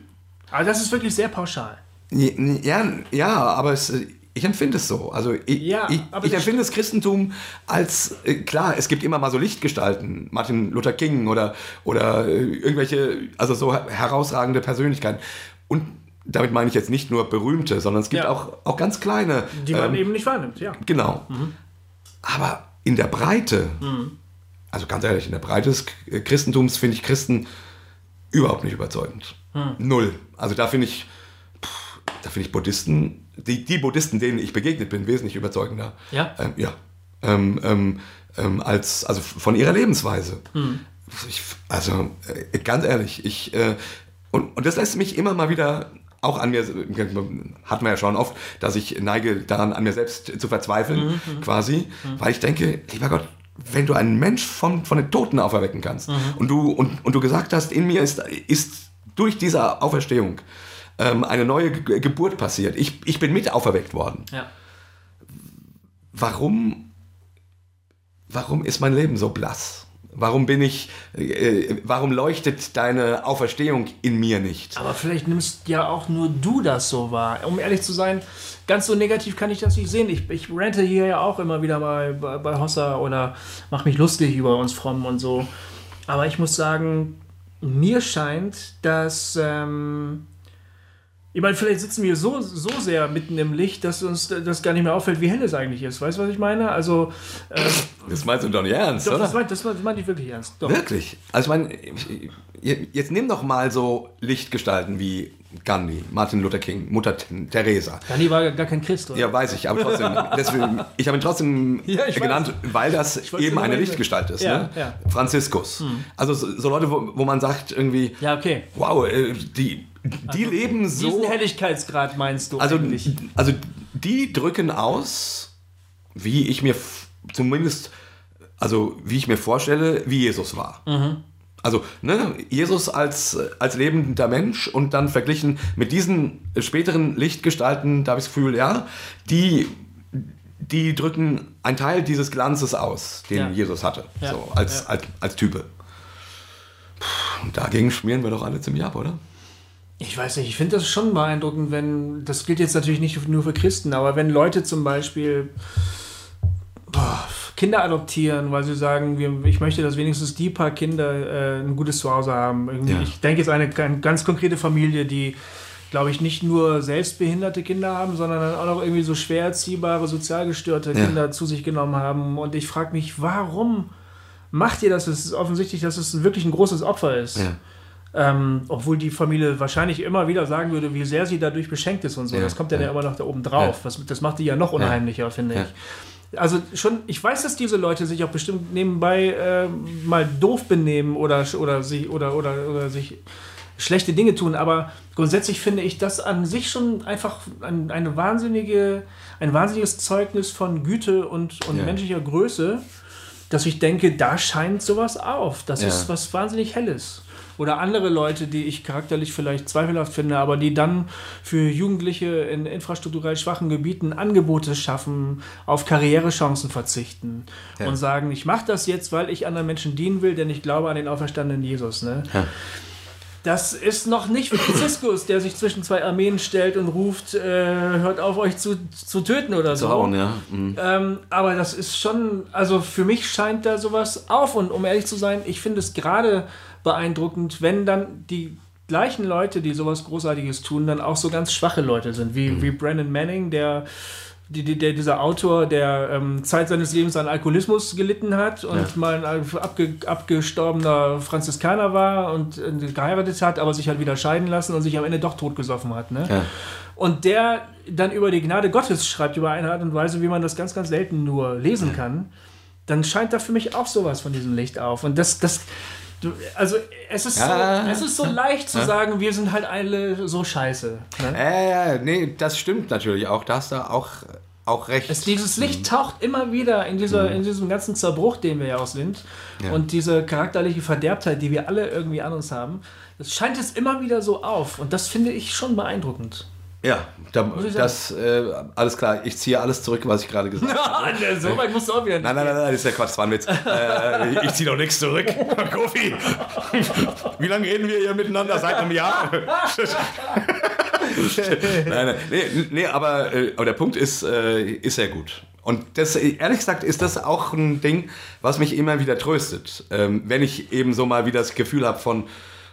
Aber das ist wirklich sehr pauschal. Ja, ja, aber es, ich empfinde es so. Also ich, Ja, ich, ich empfinde das Christentum als, äh, klar, es gibt immer mal so Lichtgestalten, Martin Luther King oder, oder äh, irgendwelche, also so herausragende Persönlichkeiten. Und damit meine ich jetzt nicht nur berühmte, sondern es gibt Ja. auch, auch ganz kleine. Die man ähm, eben nicht wahrnimmt, ja. Genau. Aber in der Breite, also ganz ehrlich, in der Breite des Christentums finde ich Christen überhaupt nicht überzeugend. Null. Also da finde ich, pff, da finde ich Buddhisten, die, die Buddhisten, denen ich begegnet bin, wesentlich überzeugender. Ja? Ähm, ja. Ähm, ähm, ähm, als, also von ihrer Lebensweise. Ich, also äh, ganz ehrlich, ich, äh, und, und das lässt mich immer mal wieder auch an mir, hat man ja schon oft, dass ich neige daran, an mir selbst zu verzweifeln, quasi, weil ich denke, lieber Gott, wenn du einen Mensch von, von den Toten auferwecken kannst und, du, und, und du gesagt hast, in mir ist, ist durch diese Auferstehung ähm, eine neue Ge Geburt passiert, ich, ich bin mit auferweckt worden, ja. warum, warum ist mein Leben so blass? Warum bin ich, äh, warum leuchtet deine Auferstehung in mir nicht? Aber vielleicht nimmst ja auch nur du das so wahr. Um ehrlich zu sein, ganz so negativ kann ich das nicht sehen. Ich, ich rante hier ja auch immer wieder mal bei, bei Hossa oder mache mich lustig über uns Frommen und so. Aber ich muss sagen, mir scheint, dass. Ähm, ich meine, vielleicht sitzen wir so, so sehr mitten im Licht, dass uns das gar nicht mehr auffällt, wie hell es eigentlich ist. Weißt du, was ich meine? Also, äh, Das meinst du doch nicht ernst, doch, oder? das meinte das meinte ich wirklich ernst. Doch. Wirklich? Also ich meine, jetzt nimm doch mal so Lichtgestalten wie Gandhi, Martin Luther King, Mutter Teresa. Gandhi war gar kein Christ, oder? Ja, weiß ich, aber trotzdem, deswegen, ich habe ihn trotzdem Ja, genannt, weil das eben eine Lichtgestalt ist. Ja, ne? ja. Franziskus. Also so, Leute, wo, wo man sagt irgendwie, Ja, okay. wow, äh, die, die leben so... Diesen Helligkeitsgrad meinst du Also, eigentlich? also die drücken aus, wie ich mir zumindest, also wie ich mir vorstelle, wie Jesus war. Also ne, Jesus als, als lebender Mensch und dann verglichen mit diesen späteren Lichtgestalten, da habe ich das Gefühl, ja, die, die drücken einen Teil dieses Glanzes aus, den Ja. Jesus hatte, Ja, so als, ja. als, als Type. Puh, Und dagegen schmieren wir doch alle ziemlich ab, oder? Ich weiß nicht, ich finde das schon beeindruckend, wenn, das gilt jetzt natürlich nicht nur für Christen, aber wenn Leute zum Beispiel boah, Kinder adoptieren, weil sie sagen, wir, ich möchte, dass wenigstens die paar Kinder äh, ein gutes Zuhause haben. Ja. Ich denke jetzt an eine, eine ganz konkrete Familie, die, glaube ich, nicht nur selbstbehinderte Kinder haben, sondern dann auch noch irgendwie so schwer erziehbare, sozialgestörte Ja. Kinder zu sich genommen haben. Und ich frage mich, warum macht ihr das? Es ist offensichtlich, dass es wirklich ein großes Opfer ist. Ja. Ähm, obwohl die Familie wahrscheinlich immer wieder sagen würde, wie sehr sie dadurch beschenkt ist und so. Ja, das kommt ja, ja. immer noch da oben drauf. Ja. Das macht die ja noch unheimlicher, finde ich. Also schon, ich weiß, dass diese Leute sich auch bestimmt nebenbei äh, mal doof benehmen oder, oder, sich, oder, oder, oder sich schlechte Dinge tun, aber grundsätzlich finde ich das an sich schon einfach ein, eine wahnsinnige, ein wahnsinniges Zeugnis von Güte und, und menschlicher Größe, dass ich denke, da scheint sowas auf. Das ist was wahnsinnig Helles. Oder andere Leute, die ich charakterlich vielleicht zweifelhaft finde, aber die dann für Jugendliche in infrastrukturell schwachen Gebieten Angebote schaffen, auf Karrierechancen verzichten Ja. und sagen, ich mache das jetzt, weil ich anderen Menschen dienen will, denn ich glaube an den auferstandenen Jesus. Ne? Ja. Das ist noch nicht Franziskus, der sich zwischen zwei Armeen stellt und ruft, äh, hört auf, euch zu, zu töten oder so. Zu hauen, ja. Mhm. Ähm, aber das ist schon, also für mich scheint da sowas auf. Und um ehrlich zu sein, ich finde es gerade beeindruckend, wenn dann die gleichen Leute, die sowas Großartiges tun, dann auch so ganz schwache Leute sind, wie, Mhm. wie Brandon Manning, der, die, die, der dieser Autor, der ähm, Zeit seines Lebens an Alkoholismus gelitten hat und Ja. mal ein abge, abgestorbener Franziskaner war und äh, geheiratet hat, aber sich halt wieder scheiden lassen und sich am Ende doch totgesoffen hat. Ne? Ja. Und der dann über die Gnade Gottes schreibt, über eine Art und Weise, wie man das ganz, ganz selten nur lesen kann, dann scheint da für mich auch sowas von diesem Licht auf. Und das, das, du- also es ist, Ja. so, es ist so leicht zu sagen, wir sind halt alle so scheiße. Ne? Äh, ja, nee, das stimmt natürlich auch. Da hast du auch, auch recht. Es, dieses Licht taucht immer wieder in, dieser, in diesem ganzen Zerbruch, den wir ja auch sind. Ja. Und diese charakterliche Verderbtheit, die wir alle irgendwie an uns haben, das scheint es immer wieder so auf. Und das finde ich schon beeindruckend. Ja, da, das, äh, alles klar. Ich ziehe alles zurück, was ich gerade gesagt habe. so weit musst du auch wieder Nein, nein, nein, nein, das ist ja Quatsch, das war ein Witz. äh, ich ziehe doch nichts zurück. Kofi, wie lange reden wir hier miteinander? Seit einem Jahr? nein, nein, nee, nee aber, äh, aber der Punkt ist, äh, ist sehr gut. Und das, ehrlich gesagt, ist das auch ein Ding, was mich immer wieder tröstet. Ähm, wenn ich eben so mal wieder das Gefühl habe von,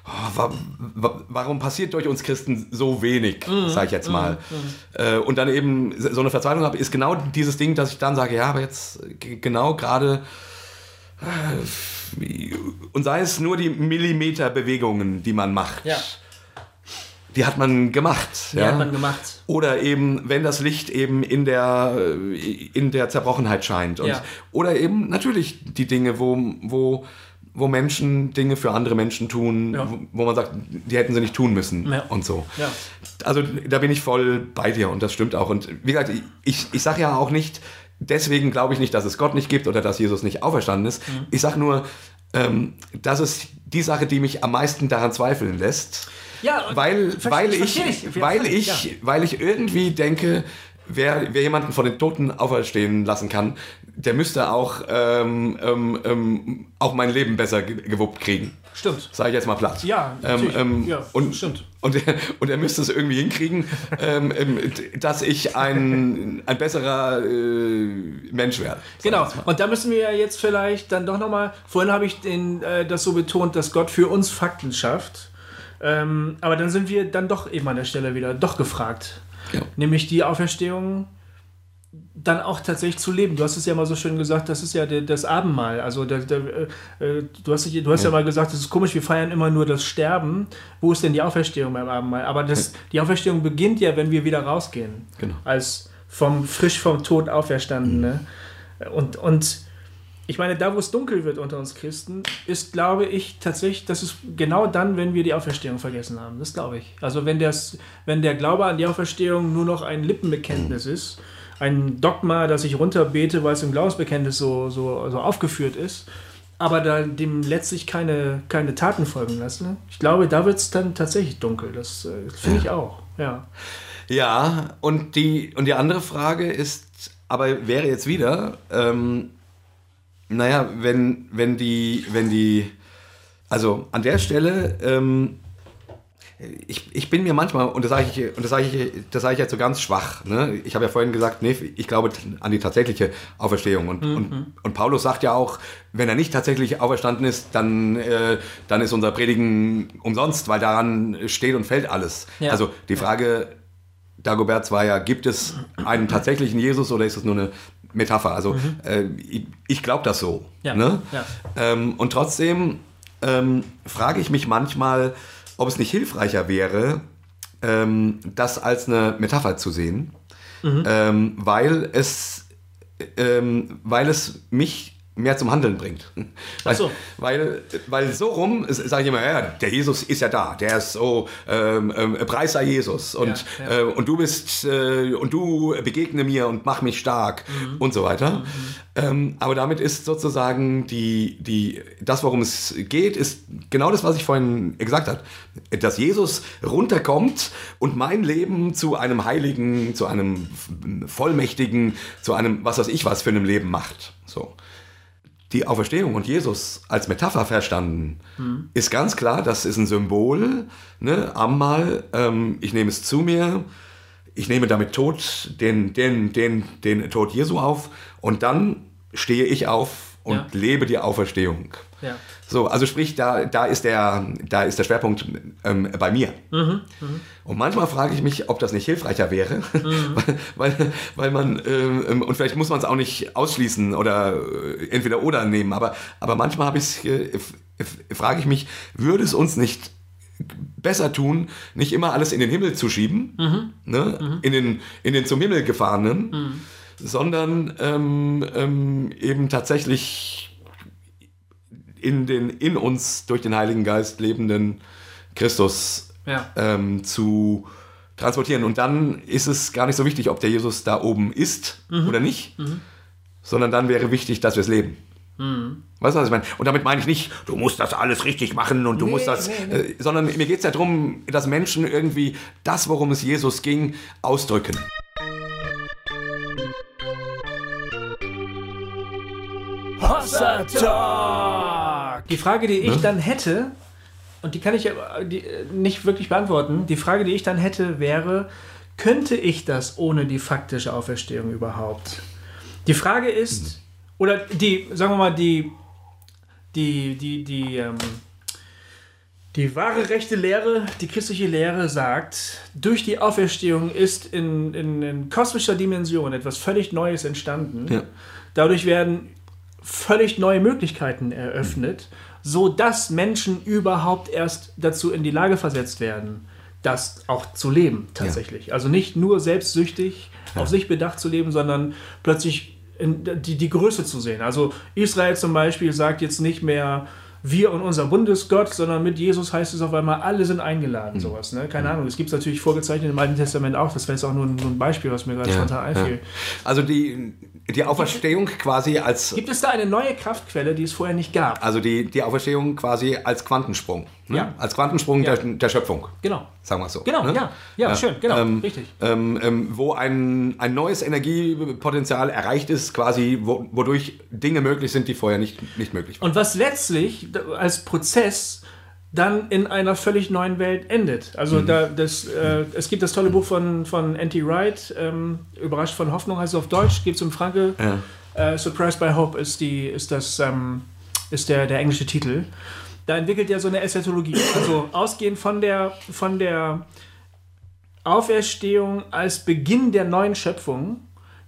oh, wa wa warum passiert durch uns Christen so wenig, sage ich jetzt mal. Äh, und dann eben so eine Verzweiflung habe, ist genau dieses Ding, dass ich dann sage, ja, aber jetzt genau gerade äh, und sei es nur die Millimeterbewegungen, die man macht. Ja. Die hat man gemacht. Die ja? hat man gemacht. Oder eben, wenn das Licht eben in der, äh, in der Zerbrochenheit scheint. Und, Ja. Oder eben natürlich die Dinge, wo, wo, wo Menschen Dinge für andere Menschen tun, Ja. wo, wo man sagt, die hätten sie nicht tun müssen Ja. und so. Ja. Also da bin ich voll bei dir und das stimmt auch. Und wie gesagt, ich, ich sage ja auch nicht, deswegen glaube ich nicht, dass es Gott nicht gibt oder dass Jesus nicht auferstanden ist. Mhm. Ich sage nur, ähm, das ist die Sache, die mich am meisten daran zweifeln lässt. Ja, weil, weil, ich, ich. Weil, ich, weil ich irgendwie denke, wer, wer jemanden von den Toten auferstehen lassen kann, der müsste auch, ähm, ähm, ähm, auch mein Leben besser ge gewuppt kriegen. Stimmt. Sage ich jetzt mal platt. Ja, ähm, ähm, Ja, und, stimmt. Und, er- und er müsste es irgendwie hinkriegen, ähm, dass ich ein, ein besserer äh, Mensch werde. sag Genau. Und da müssen wir ja jetzt vielleicht dann doch nochmal, vorhin habe ich den, äh, das so betont, dass Gott für uns Fakten schafft. Aber dann sind wir dann doch eben an der Stelle wieder doch gefragt. Ja. Nämlich die Auferstehung dann auch tatsächlich zu leben. Du hast es ja mal so schön gesagt, das ist ja der, das Abendmahl. Also der, der, äh, äh, du hast, du hast ja. mal gesagt, es ist komisch, wir feiern immer nur das Sterben. Wo ist denn die Auferstehung beim Abendmahl? Aber das, die Auferstehung beginnt ja, wenn wir wieder rausgehen. Genau. Als vom frisch vom Tod auferstandene. Und, und ich meine, da wo es dunkel wird unter uns Christen, ist, glaube ich, tatsächlich, das ist genau dann, wenn wir die Auferstehung vergessen haben. Das glaube ich. Also wenn, das, wenn der Glaube an die Auferstehung nur noch ein Lippenbekenntnis ist, ein Dogma, das ich runterbete, weil es im Glaubensbekenntnis so, so, so aufgeführt ist, aber da dem letztlich keine, keine Taten folgen lassen. Ich glaube, da wird es dann tatsächlich dunkel. Das äh, finde ich auch. Ja. Ja, und die, und die andere Frage ist, aber wäre jetzt wieder, ähm, naja, wenn, wenn die, wenn die, also an der Stelle, ähm, ich, ich bin mir manchmal, und das sage ich, und das sage ich, das sage ich jetzt so ganz schwach, ne? ich habe ja vorhin gesagt, nee, ich glaube an die tatsächliche Auferstehung. Und, und, und Paulus sagt ja auch, wenn er nicht tatsächlich auferstanden ist, dann, äh, dann ist unser Predigen umsonst, weil daran steht und fällt alles. Ja. Also die Frage, Dagobert war ja, gibt es einen tatsächlichen Jesus oder ist es nur eine Metapher? Also äh, ich, ich glaube das so. Ja, Ne? ja. Ähm, und trotzdem ähm, frage ich mich manchmal, ob es nicht hilfreicher wäre, ähm, das als eine Metapher zu sehen, ähm, weil, es, ähm, weil es mich mehr zum Handeln bringt. Weil, so. weil, weil so rum sage ich immer, ja, der Jesus ist ja da, der ist so, ähm, ähm, Preis sei Jesus und, Ja, ja. Äh, und du bist, äh, und du begegne mir und mach mich stark Mhm. und so weiter. Ähm, aber damit ist sozusagen die, die, das, worum es geht, ist genau das, was ich vorhin gesagt habe. Dass Jesus runterkommt und mein Leben zu einem Heiligen, zu einem Vollmächtigen, zu einem, was weiß ich was für einem Leben macht. So. Die Auferstehung und Jesus als Metapher verstanden, ist ganz klar, das ist ein Symbol. Ne? Ammal, ähm, ich nehme es zu mir, ich nehme damit Tod, den, den, den, den Tod Jesu auf und dann stehe ich auf und Ja. lebe die Auferstehung. Ja. So, also sprich, da, da, ist, der, da ist der Schwerpunkt ähm, bei mir. Und manchmal frage ich mich, ob das nicht hilfreicher wäre, weil, weil, weil man, ähm, und vielleicht muss man es auch nicht ausschließen oder äh, entweder oder nehmen, aber, aber manchmal habe ich, äh, frage ich mich, würde es uns nicht besser tun, nicht immer alles in den Himmel zu schieben, ne? in, den, in den zum Himmel gefahrenen, sondern ähm, ähm, eben tatsächlich in den in uns durch den Heiligen Geist lebenden Christus Ja. ähm, zu transportieren. Und dann ist es gar nicht so wichtig, ob der Jesus da oben ist Mhm. oder nicht, sondern dann wäre wichtig, dass wir es leben. Mhm. Weißt du, was ich meine? Und damit meine ich nicht, du musst das alles richtig machen und du musst das, Äh, sondern mir geht es ja darum, dass Menschen irgendwie das, worum es Jesus ging, ausdrücken. Hossa Talk! Die Frage, die Ne? ich dann hätte, und die kann ich die, äh, nicht wirklich beantworten, die Frage, die ich dann hätte, wäre, könnte ich das ohne die faktische Auferstehung überhaupt? Die Frage ist, oder die, sagen wir mal, die, die, die, die, ähm, die wahre rechte Lehre, die christliche Lehre sagt, durch die Auferstehung ist in, in, in kosmischer Dimension etwas völlig Neues entstanden. Ja. Dadurch werden völlig neue Möglichkeiten eröffnet, so dass Menschen überhaupt erst dazu in die Lage versetzt werden, das auch zu leben tatsächlich. Also nicht nur selbstsüchtig auf sich bedacht zu leben, sondern plötzlich in die, die Größe zu sehen. Also Israel zum Beispiel sagt jetzt nicht mehr wir und unser Bundesgott, sondern mit Jesus heißt es auf einmal, alle sind eingeladen, sowas. Ne? Keine Ahnung, es gibt natürlich vorgezeichnet im Alten Testament auch, das wäre jetzt auch nur ein, nur ein Beispiel, was mir gerade spontan einfiel. Also die, die Auferstehung quasi als Gibt es da eine neue Kraftquelle, die es vorher nicht gab? Also die, die Auferstehung quasi als Quantensprung. Ne? Ja. Als Quantensprung Ja. der, der Schöpfung, Genau. sagen wir es so. Genau, ne? ja. Ja, schön, genau, Ähm, richtig. Ähm, ähm, wo ein, ein neues Energiepotenzial erreicht ist, quasi, wo, wodurch Dinge möglich sind, die vorher nicht, nicht möglich waren. Und was letztlich als Prozess dann in einer völlig neuen Welt endet. Also Mhm. da, das, äh, es gibt das tolle Buch von, von N.T. Wright, ähm, Überrascht von Hoffnung heißt es auf Deutsch, gibt es im Franke. Ja. Äh, Surprised by Hope ist, die, ist, das, ähm, ist der, der englische Titel. Da entwickelt er so eine Eschatologie. Also ausgehend von der, von der Auferstehung als Beginn der neuen Schöpfung,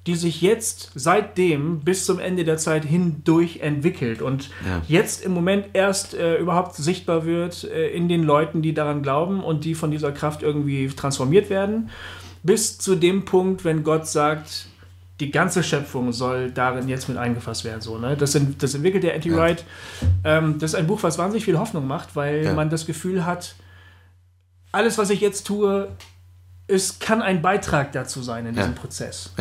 die sich jetzt seitdem bis zum Ende der Zeit hindurch entwickelt und Ja. jetzt im Moment erst äh, überhaupt sichtbar wird äh, in den Leuten, die daran glauben und die von dieser Kraft irgendwie transformiert werden, bis zu dem Punkt, wenn Gott sagt, die ganze Schöpfung soll darin jetzt mit eingefasst werden. So, ne? das, ent, das entwickelt der Anti-Wright. Ähm, das ist ein Buch, was wahnsinnig viel Hoffnung macht, weil Ja. man das Gefühl hat, alles, was ich jetzt tue, es kann ein Beitrag dazu sein in diesem Ja. Prozess.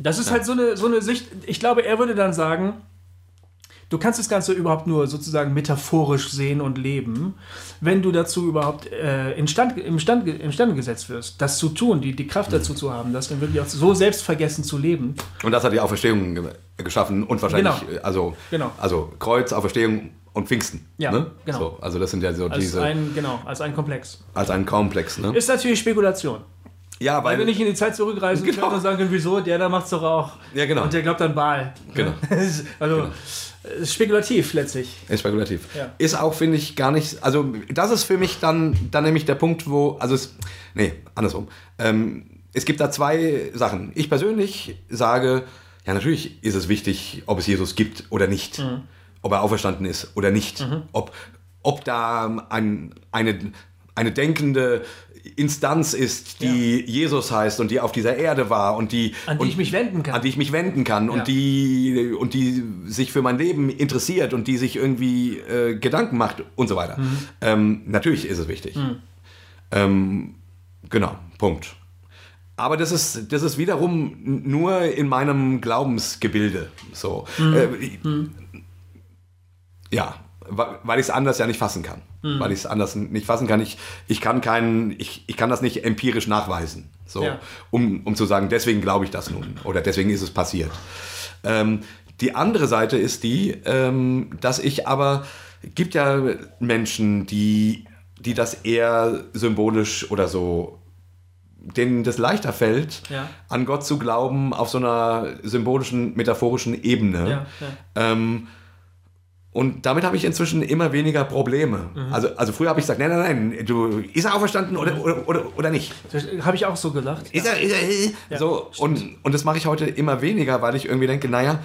Das ist halt so eine, so eine Sicht. Ich glaube, er würde dann sagen, du kannst das Ganze überhaupt nur sozusagen metaphorisch sehen und leben, wenn du dazu überhaupt äh, instand, imstand, imstande gesetzt wirst, das zu tun, die, die Kraft dazu zu haben, das dann wirklich auch so selbstvergessen zu leben. Und das hat die Auferstehung ge geschaffen und wahrscheinlich, Genau. also, Genau. also Kreuz, Auferstehung und Pfingsten. Ja, ne? genau. So, also das sind ja so Als diese, ein, genau, als ein Komplex. als ein Komplex. Ne? Ist natürlich Spekulation. Ja, Weil wir nicht in die Zeit zurückreisen Genau. können und sagen können, wieso, der da macht's doch auch. Ja, genau. Und der glaubt an Baal. Genau. also ist spekulativ letztlich. Ist spekulativ. Ja. Ist auch, finde ich, gar nicht. Also, das ist für mich dann, dann nämlich der Punkt, wo. Also, es, nee, andersrum. Ähm, es gibt da zwei Sachen. Ich persönlich sage, ja, natürlich ist es wichtig, ob es Jesus gibt oder nicht. Ob er auferstanden ist oder nicht. Ob, ob da ein, eine, eine denkende Instanz ist, die Jesus heißt und die auf dieser Erde war und die An die und, ich mich wenden kann. an die ich mich wenden kann Ja. und die und die sich für mein Leben interessiert und die sich irgendwie äh, Gedanken macht und so weiter. Mhm. Ähm, natürlich ist es wichtig. Ähm, genau, Punkt. Aber das ist, das ist wiederum nur in meinem Glaubensgebilde so. Äh, ja, wa- weil ich es anders ja nicht fassen kann. Weil ich es anders nicht fassen kann. Ich, ich kann keinen, ich, ich kann das nicht empirisch nachweisen. So, Ja. um, um zu sagen, deswegen glaube ich das nun oder deswegen ist es passiert. Ähm, die andere Seite ist die, ähm, dass ich aber, gibt ja Menschen, die, die das eher symbolisch oder so, denen das leichter fällt, Ja. an Gott zu glauben auf so einer symbolischen, metaphorischen Ebene. Ja. Ähm, und damit habe ich inzwischen immer weniger Probleme. Mhm. Also, also früher habe ich gesagt, nein, nein, nein, du, ist er auferstanden oder, oder, oder, oder nicht? Habe ich auch so gedacht. Ist er, ist er, so, und, und das mache ich heute immer weniger, weil ich irgendwie denke, naja,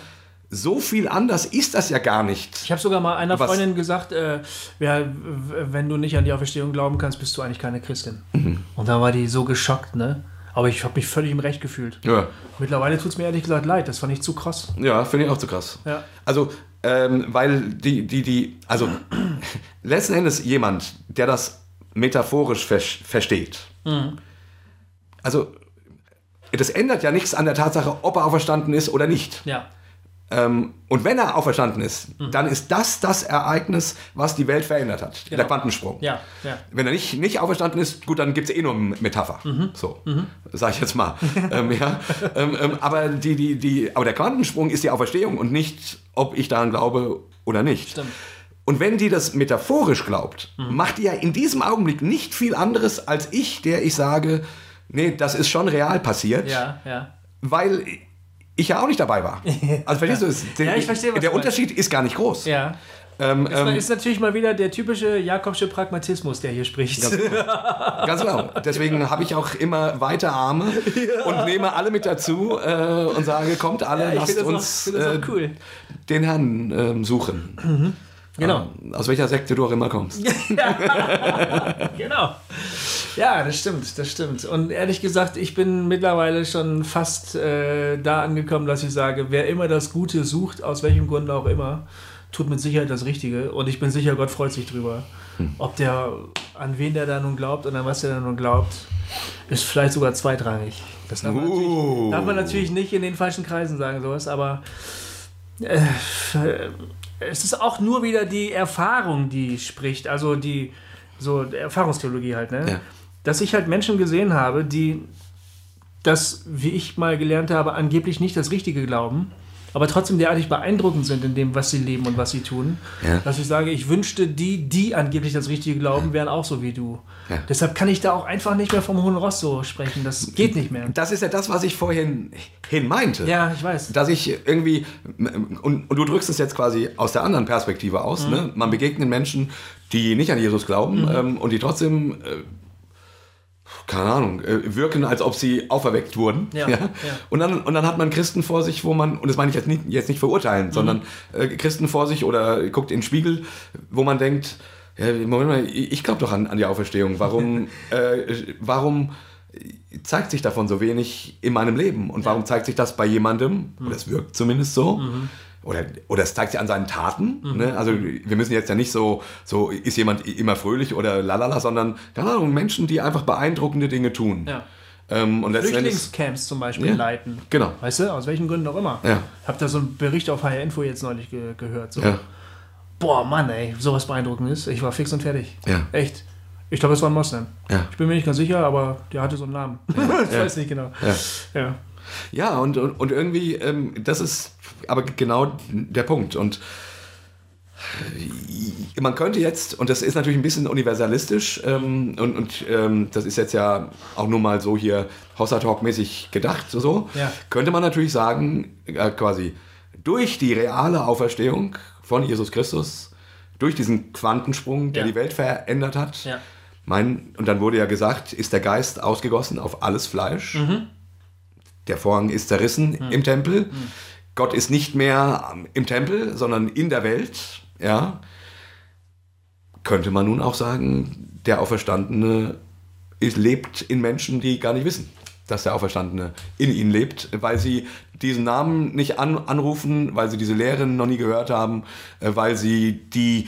so viel anders ist das ja gar nicht. Ich habe sogar mal einer Was? Freundin gesagt, äh, ja, wenn du nicht an die Auferstehung glauben kannst, bist du eigentlich keine Christin. Mhm. Und dann war die so geschockt, ne? Aber ich habe mich völlig im Recht gefühlt. Ja, Mittlerweile tut es mir ehrlich gesagt leid, das fand ich zu krass. ja finde ich auch zu krass. Ja. Also, ähm, weil die, die, die, also letzten Endes jemand, der das metaphorisch ver versteht, also das ändert ja nichts an der Tatsache, ob er auferstanden ist oder nicht. Ja. Ähm, und wenn er auferstanden ist, dann ist das das Ereignis, was die Welt verändert hat. Der Quantensprung. Ja, ja. Wenn er nicht, nicht auferstanden ist, gut, dann gibt es eh nur eine Metapher. So, sage ich jetzt mal. ähm, ja. ähm, ähm, aber, die, die, die, aber der Quantensprung ist die Auferstehung und nicht, ob ich daran glaube oder nicht. Stimmt. Und wenn die das metaphorisch glaubt, macht die ja in diesem Augenblick nicht viel anderes als ich, der ich sage, nee, das ist schon real passiert, Ja, ja. weil ich ja auch nicht dabei war. Also verstehst du es? Der, Ja, ich verstehe, Der. Unterschied ist gar nicht groß. Ja. Ähm, Das ähm, ist natürlich mal wieder der typische Jakobsche Pragmatismus, der hier spricht. Ganz genau. Deswegen habe ich auch immer weite Arme und nehme alle mit dazu äh, und sage, kommt alle, ich lasst uns auch, äh, cool. den Herrn ähm, suchen. Genau. Ähm, aus welcher Sekte du auch immer kommst. Genau. Ja, das stimmt, das stimmt. Und ehrlich gesagt, ich bin mittlerweile schon fast äh, da angekommen, dass ich sage, wer immer das Gute sucht, aus welchem Grund auch immer, tut mit Sicherheit das Richtige. Und ich bin sicher, Gott freut sich drüber. Ob der, an wen der da nun glaubt und an was der da nun glaubt, ist vielleicht sogar zweitrangig. Das darf man, Uh. natürlich, darf man natürlich nicht in den falschen Kreisen sagen, sowas, aber äh, es ist auch nur wieder die Erfahrung, die spricht, also die so Erfahrungstheologie halt, ne? Ja. Dass ich halt Menschen gesehen habe, die das, wie ich mal gelernt habe, angeblich nicht das Richtige glauben, aber trotzdem derartig beeindruckend sind in dem, was sie leben und was sie tun, Ja. dass ich sage, ich wünschte, die, die angeblich das Richtige glauben, wären auch so wie du. Ja. Deshalb kann ich da auch einfach nicht mehr vom Hohen Ross so sprechen. Das geht nicht mehr. Das ist ja das, was ich vorhin hin meinte. Ja, ich weiß. Dass ich irgendwie, und, und du drückst es jetzt quasi aus der anderen Perspektive aus, Mhm. ne? man begegnet Menschen, die nicht an Jesus glauben ähm, und die trotzdem, äh, keine Ahnung, äh, wirken, als ob sie auferweckt wurden. Ja, ja. Und, dann, und dann hat man Christen vor sich, wo man, und das meine ich jetzt nicht, jetzt nicht verurteilen, Mhm. sondern äh, Christen vor sich oder guckt in den Spiegel, wo man denkt, ja, Moment mal, ich glaube doch an, an die Auferstehung. Warum, äh, warum zeigt sich davon so wenig in meinem Leben? Und warum zeigt sich das bei jemandem, oder es wirkt zumindest so, oder, oder es zeigt sich an seinen Taten? Ne? Also wir müssen jetzt ja nicht so, so ist jemand immer fröhlich oder lalala, sondern, keine Ahnung, Menschen, die einfach beeindruckende Dinge tun. Ja. Ähm, und Flüchtlingscamps zum Beispiel Ja, leiten. genau. Weißt du, aus welchen Gründen auch immer. Ja. Hab da so einen Bericht auf HR Info jetzt neulich ge gehört. So. ja, Boah, Mann, ey, sowas beeindruckendes. Ich war fix und fertig. Ja. Echt. Ich glaube, es war ein Moslem. Ja. Ich bin mir nicht ganz sicher, aber der hatte so einen Namen. ich weiß nicht genau. ja. Ja. Ja, und, und, und irgendwie, ähm, das ist aber genau der Punkt. Und man könnte jetzt, und das ist natürlich ein bisschen universalistisch, ähm, und, und ähm, das ist jetzt ja auch nur mal so hier Hossa Talk-mäßig gedacht, so, Ja. könnte man natürlich sagen, äh, quasi durch die reale Auferstehung von Jesus Christus, durch diesen Quantensprung, der Ja. die Welt verändert hat, Ja. mein, und dann wurde ja gesagt, ist der Geist ausgegossen auf alles Fleisch. Der Vorhang ist zerrissen im Tempel. Gott ist nicht mehr im Tempel, sondern in der Welt. Ja. könnte man nun auch sagen, der Auferstandene ist, lebt in Menschen, die gar nicht wissen, dass der Auferstandene in ihnen lebt, weil sie diesen Namen nicht an, anrufen, weil sie diese Lehren noch nie gehört haben, äh, weil sie die,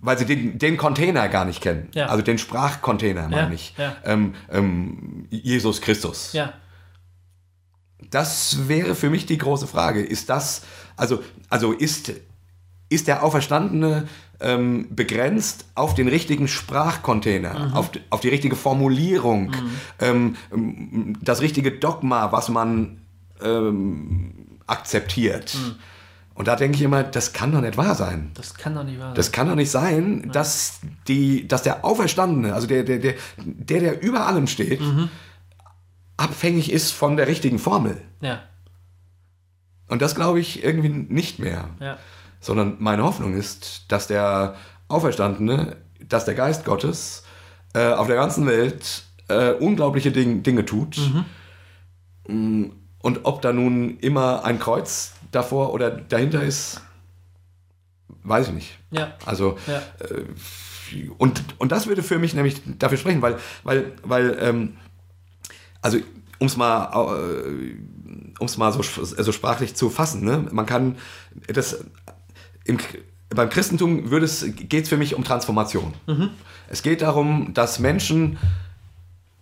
weil sie den, den Container gar nicht kennen. Ja. Also den Sprachcontainer, meine Ja, ich. ja. Ähm, ähm, Jesus Christus. Ja. Das wäre für mich die große Frage. Ist das, also, also ist, ist der Auferstandene ähm, begrenzt auf den richtigen Sprachcontainer, auf, die- auf die richtige Formulierung, ähm, ähm, das richtige Dogma, was man ähm, akzeptiert? Und da denke ich immer, das kann doch nicht wahr sein. Das kann doch nicht wahr sein. Das kann doch nicht sein, dass, die, dass der Auferstandene, also der, der, der, der, der über allem steht, abhängig ist von der richtigen Formel. ja. Und das glaube ich irgendwie nicht mehr. Ja. Sondern meine Hoffnung ist, dass der Auferstandene, dass der Geist Gottes äh, auf der ganzen Welt äh, unglaubliche Ding, Dinge tut. Mm, Und ob da nun immer ein Kreuz davor oder dahinter ist, weiß ich nicht. Ja. Also Ja. und, und das würde für mich nämlich dafür sprechen, weil, weil, weil ähm, also um es mal, äh, mal so, so sprachlich zu fassen, ne? man kann das im, beim Christentum es, geht es für mich um Transformation. Es geht darum, dass Menschen,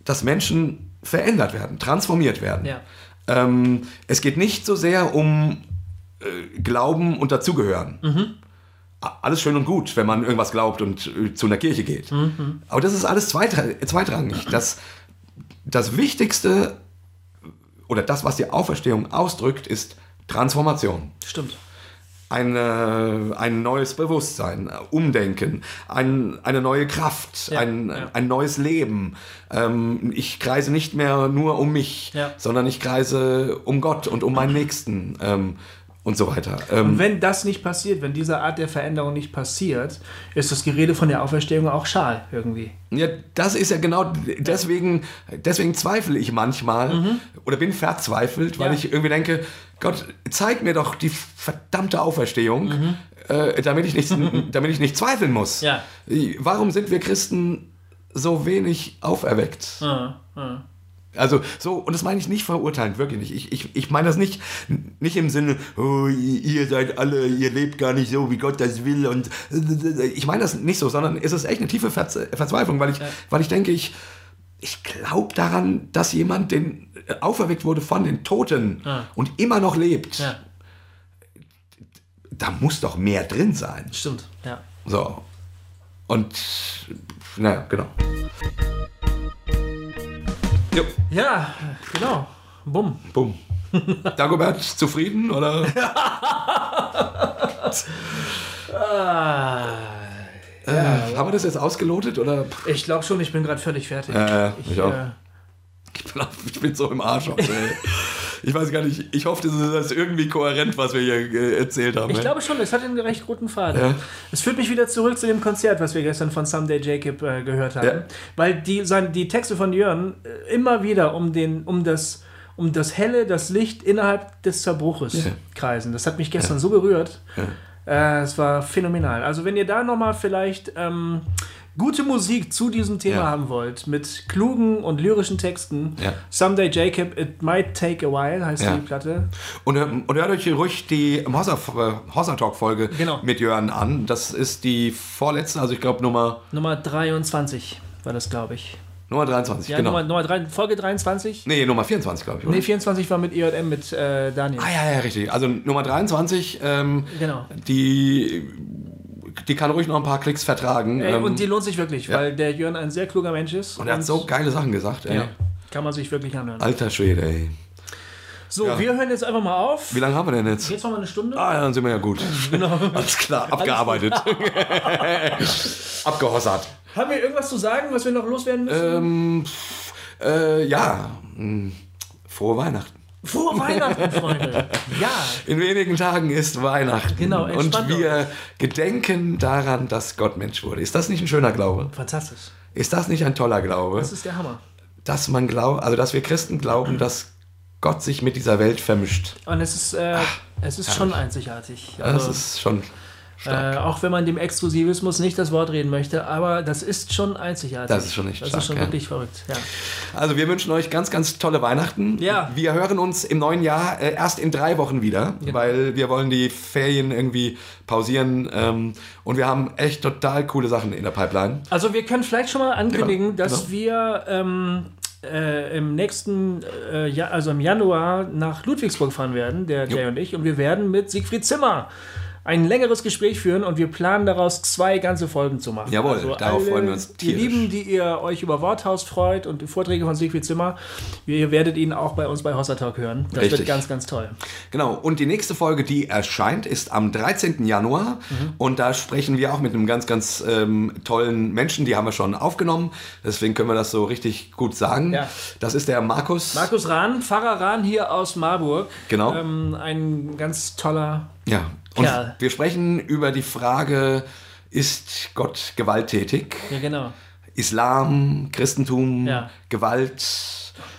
dass Menschen verändert werden, transformiert werden. Ja. Ähm, es geht nicht so sehr um äh, Glauben und Dazugehören. A- Alles schön und gut, wenn man irgendwas glaubt und äh, zu einer Kirche geht. Aber das ist alles zweitrangig. Das, das Wichtigste oder das, was die Auferstehung ausdrückt, ist Transformation. Stimmt. Eine, ein neues Bewusstsein, Umdenken, ein, eine neue Kraft, Ja, ein, ja. ein neues Leben. Ähm, ich kreise nicht mehr nur um mich, Ja. sondern ich kreise um Gott und um meinen Nächsten ähm, und so weiter. Ähm, Und wenn das nicht passiert, wenn diese Art der Veränderung nicht passiert, ist das Gerede von der Auferstehung auch schal irgendwie. Ja, das ist ja genau deswegen, deswegen zweifle ich manchmal oder bin verzweifelt, weil Ja. ich irgendwie denke, Gott, zeig mir doch die verdammte Auferstehung, äh, damit, ich nicht, damit ich nicht zweifeln muss. Ja. Warum sind wir Christen so wenig auferweckt? Ah. Also so, und das meine ich nicht verurteilend, wirklich nicht. Ich, ich, ich meine das nicht, nicht im Sinne, oh, ihr seid alle, ihr lebt gar nicht so, wie Gott das will. Und ich meine das nicht so, sondern es ist echt eine tiefe Verzweiflung, weil ich, weil ich denke, ich, ich glaube daran, dass jemand den, auferweckt wurde von den Toten Ja. und immer noch lebt. Ja, Da muss doch mehr drin sein. stimmt. Ja. So. Und, naja, genau. Jo. Ja, genau. Bumm. Bumm. Dagobert, zufrieden oder? Ah, Äh, haben wir das jetzt ausgelotet oder? ich glaube schon, ich bin gerade völlig fertig. Ja, ja, ich auch. äh, Ich bin, ich bin so im Arsch. Heute, ey. Ich weiß gar nicht, ich hoffe, das ist irgendwie kohärent, was wir hier äh, erzählt haben. Ich ey. glaube schon, es hat einen recht guten Faden. Ja. Es führt mich wieder zurück zu dem Konzert, was wir gestern von Someday Jacob äh, gehört haben. Ja. Weil die, sein, die Texte von Jörn äh, immer wieder um, den, um, das, um das Helle, das Licht innerhalb des Zerbruches Ja. kreisen. Das hat mich gestern so berührt. Äh, es war phänomenal. Also wenn ihr da nochmal vielleicht ähm, gute Musik zu diesem Thema Ja. haben wollt, mit klugen und lyrischen Texten, Ja. Someday Jacob, It Might Take a While heißt Ja. die Platte. Und, ähm, und hört euch ruhig die Hossa, äh, Talk Folge Genau. mit Jörn an. Das ist die vorletzte, also ich glaube Nummer, Nummer 23 war das, glaube ich. Nummer 23, Ja, genau. Nummer, Nummer drei, Folge 23? nee, Nummer 24, glaube ich. Oder? Nee, 24 war mit EJM mit äh, Daniel. ah ja, ja, richtig. Also Nummer 23, ähm, Genau. die, die kann ruhig noch ein paar Klicks vertragen. Ey, ähm, und die lohnt sich wirklich, ja. weil der Jörn ein sehr kluger Mensch ist. und er hat so geile Sachen gesagt. Ey. ja, kann man sich wirklich anhören. Alter Schwede, ey. So, Ja. wir hören jetzt einfach mal auf. Wie lange haben wir denn jetzt? Jetzt noch mal eine Stunde. Ah, ja, dann sind wir ja gut. Genau. Alles klar, abgearbeitet. Abgehossert. Haben wir irgendwas zu sagen, was wir noch loswerden müssen? Ähm, äh, ja, mh, frohe Weihnachten. Frohe Weihnachten, Freunde. Ja. In wenigen Tagen ist Weihnachten. Genau, Und wir gedenken daran, dass Gott Mensch wurde. Ist das nicht ein schöner Glaube? Fantastisch. Ist das nicht ein toller Glaube? Das ist der Hammer. Dass man glaubt, also dass wir Christen glauben, dass Gott sich mit dieser Welt vermischt. Und es ist, äh, es ist schon einzigartig. Das Also, ist schon. Äh, auch wenn man dem Exklusivismus nicht das Wort reden möchte, aber das ist schon einzigartig. Das ist schon nicht Das stark, ist schon ja. wirklich verrückt. Ja. Also wir wünschen euch ganz, ganz tolle Weihnachten. Ja. Wir hören uns im neuen Jahr äh, erst in drei Wochen wieder, Genau. weil wir wollen die Ferien irgendwie pausieren. Ähm, und wir haben echt total coole Sachen in der Pipeline. Also wir können vielleicht schon mal ankündigen, Ja, dass genau. wir ähm, äh, im nächsten, äh, ja, also im Januar nach Ludwigsburg fahren werden, der Jay und ich, und wir werden mit Siegfried Zimmer ein längeres Gespräch führen und wir planen daraus zwei ganze Folgen zu machen. Also Jawohl, darauf freuen wir uns Die tierisch. Lieben, die ihr euch über Worthaus freut und die Vorträge von Siegfried Zimmer, ihr werdet ihn auch bei uns bei Hossa Talk hören. Das Richtig. wird ganz, ganz toll. Genau, und die nächste Folge, die erscheint, ist am 13. Januar. Mhm. Und da sprechen wir auch mit einem ganz, ganz ähm, tollen Menschen, die haben wir schon aufgenommen. Deswegen können wir das so richtig gut sagen. Ja. Das ist der Markus. Markus Rahn, Pfarrer Rahn hier aus Marburg. Genau. Ähm, ein ganz toller Ja, und Kerl. wir sprechen über die Frage, ist Gott gewalttätig? Ja, genau. Islam, Christentum, Ja. Gewalt,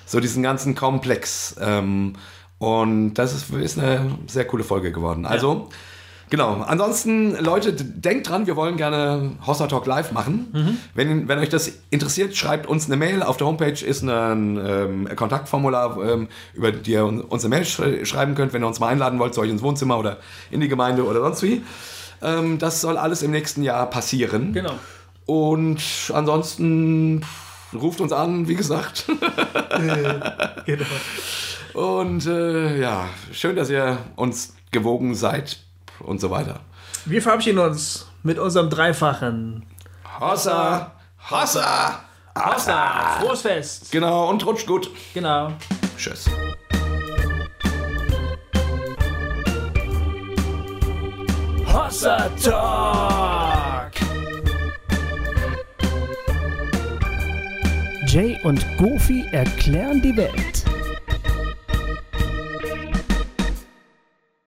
so diesen ganzen Komplex. Ähm, und das ist, ist eine sehr coole Folge geworden. Also, genau. Ansonsten, Leute, denkt dran, wir wollen gerne Hossa Talk live machen. Mhm. Wenn, wenn euch das interessiert, schreibt uns eine Mail. Auf der Homepage ist ein ähm, Kontaktformular, ähm, über die ihr un- uns eine Mail sch schreiben könnt, wenn ihr uns mal einladen wollt, zu euch ins Wohnzimmer oder in die Gemeinde oder sonst wie. Ähm, das soll alles im nächsten Jahr passieren. Genau. Und ansonsten ruft uns an, wie gesagt. genau. Und äh, ja, schön, dass ihr uns gewogen seid und so weiter. Wir verabschieden uns mit unserem dreifachen Hossa! Hossa! Hossa, frohes Fest. Genau, und rutscht gut. Genau. Tschüss. Hossa Talk. Jay und Goofy erklären die Welt.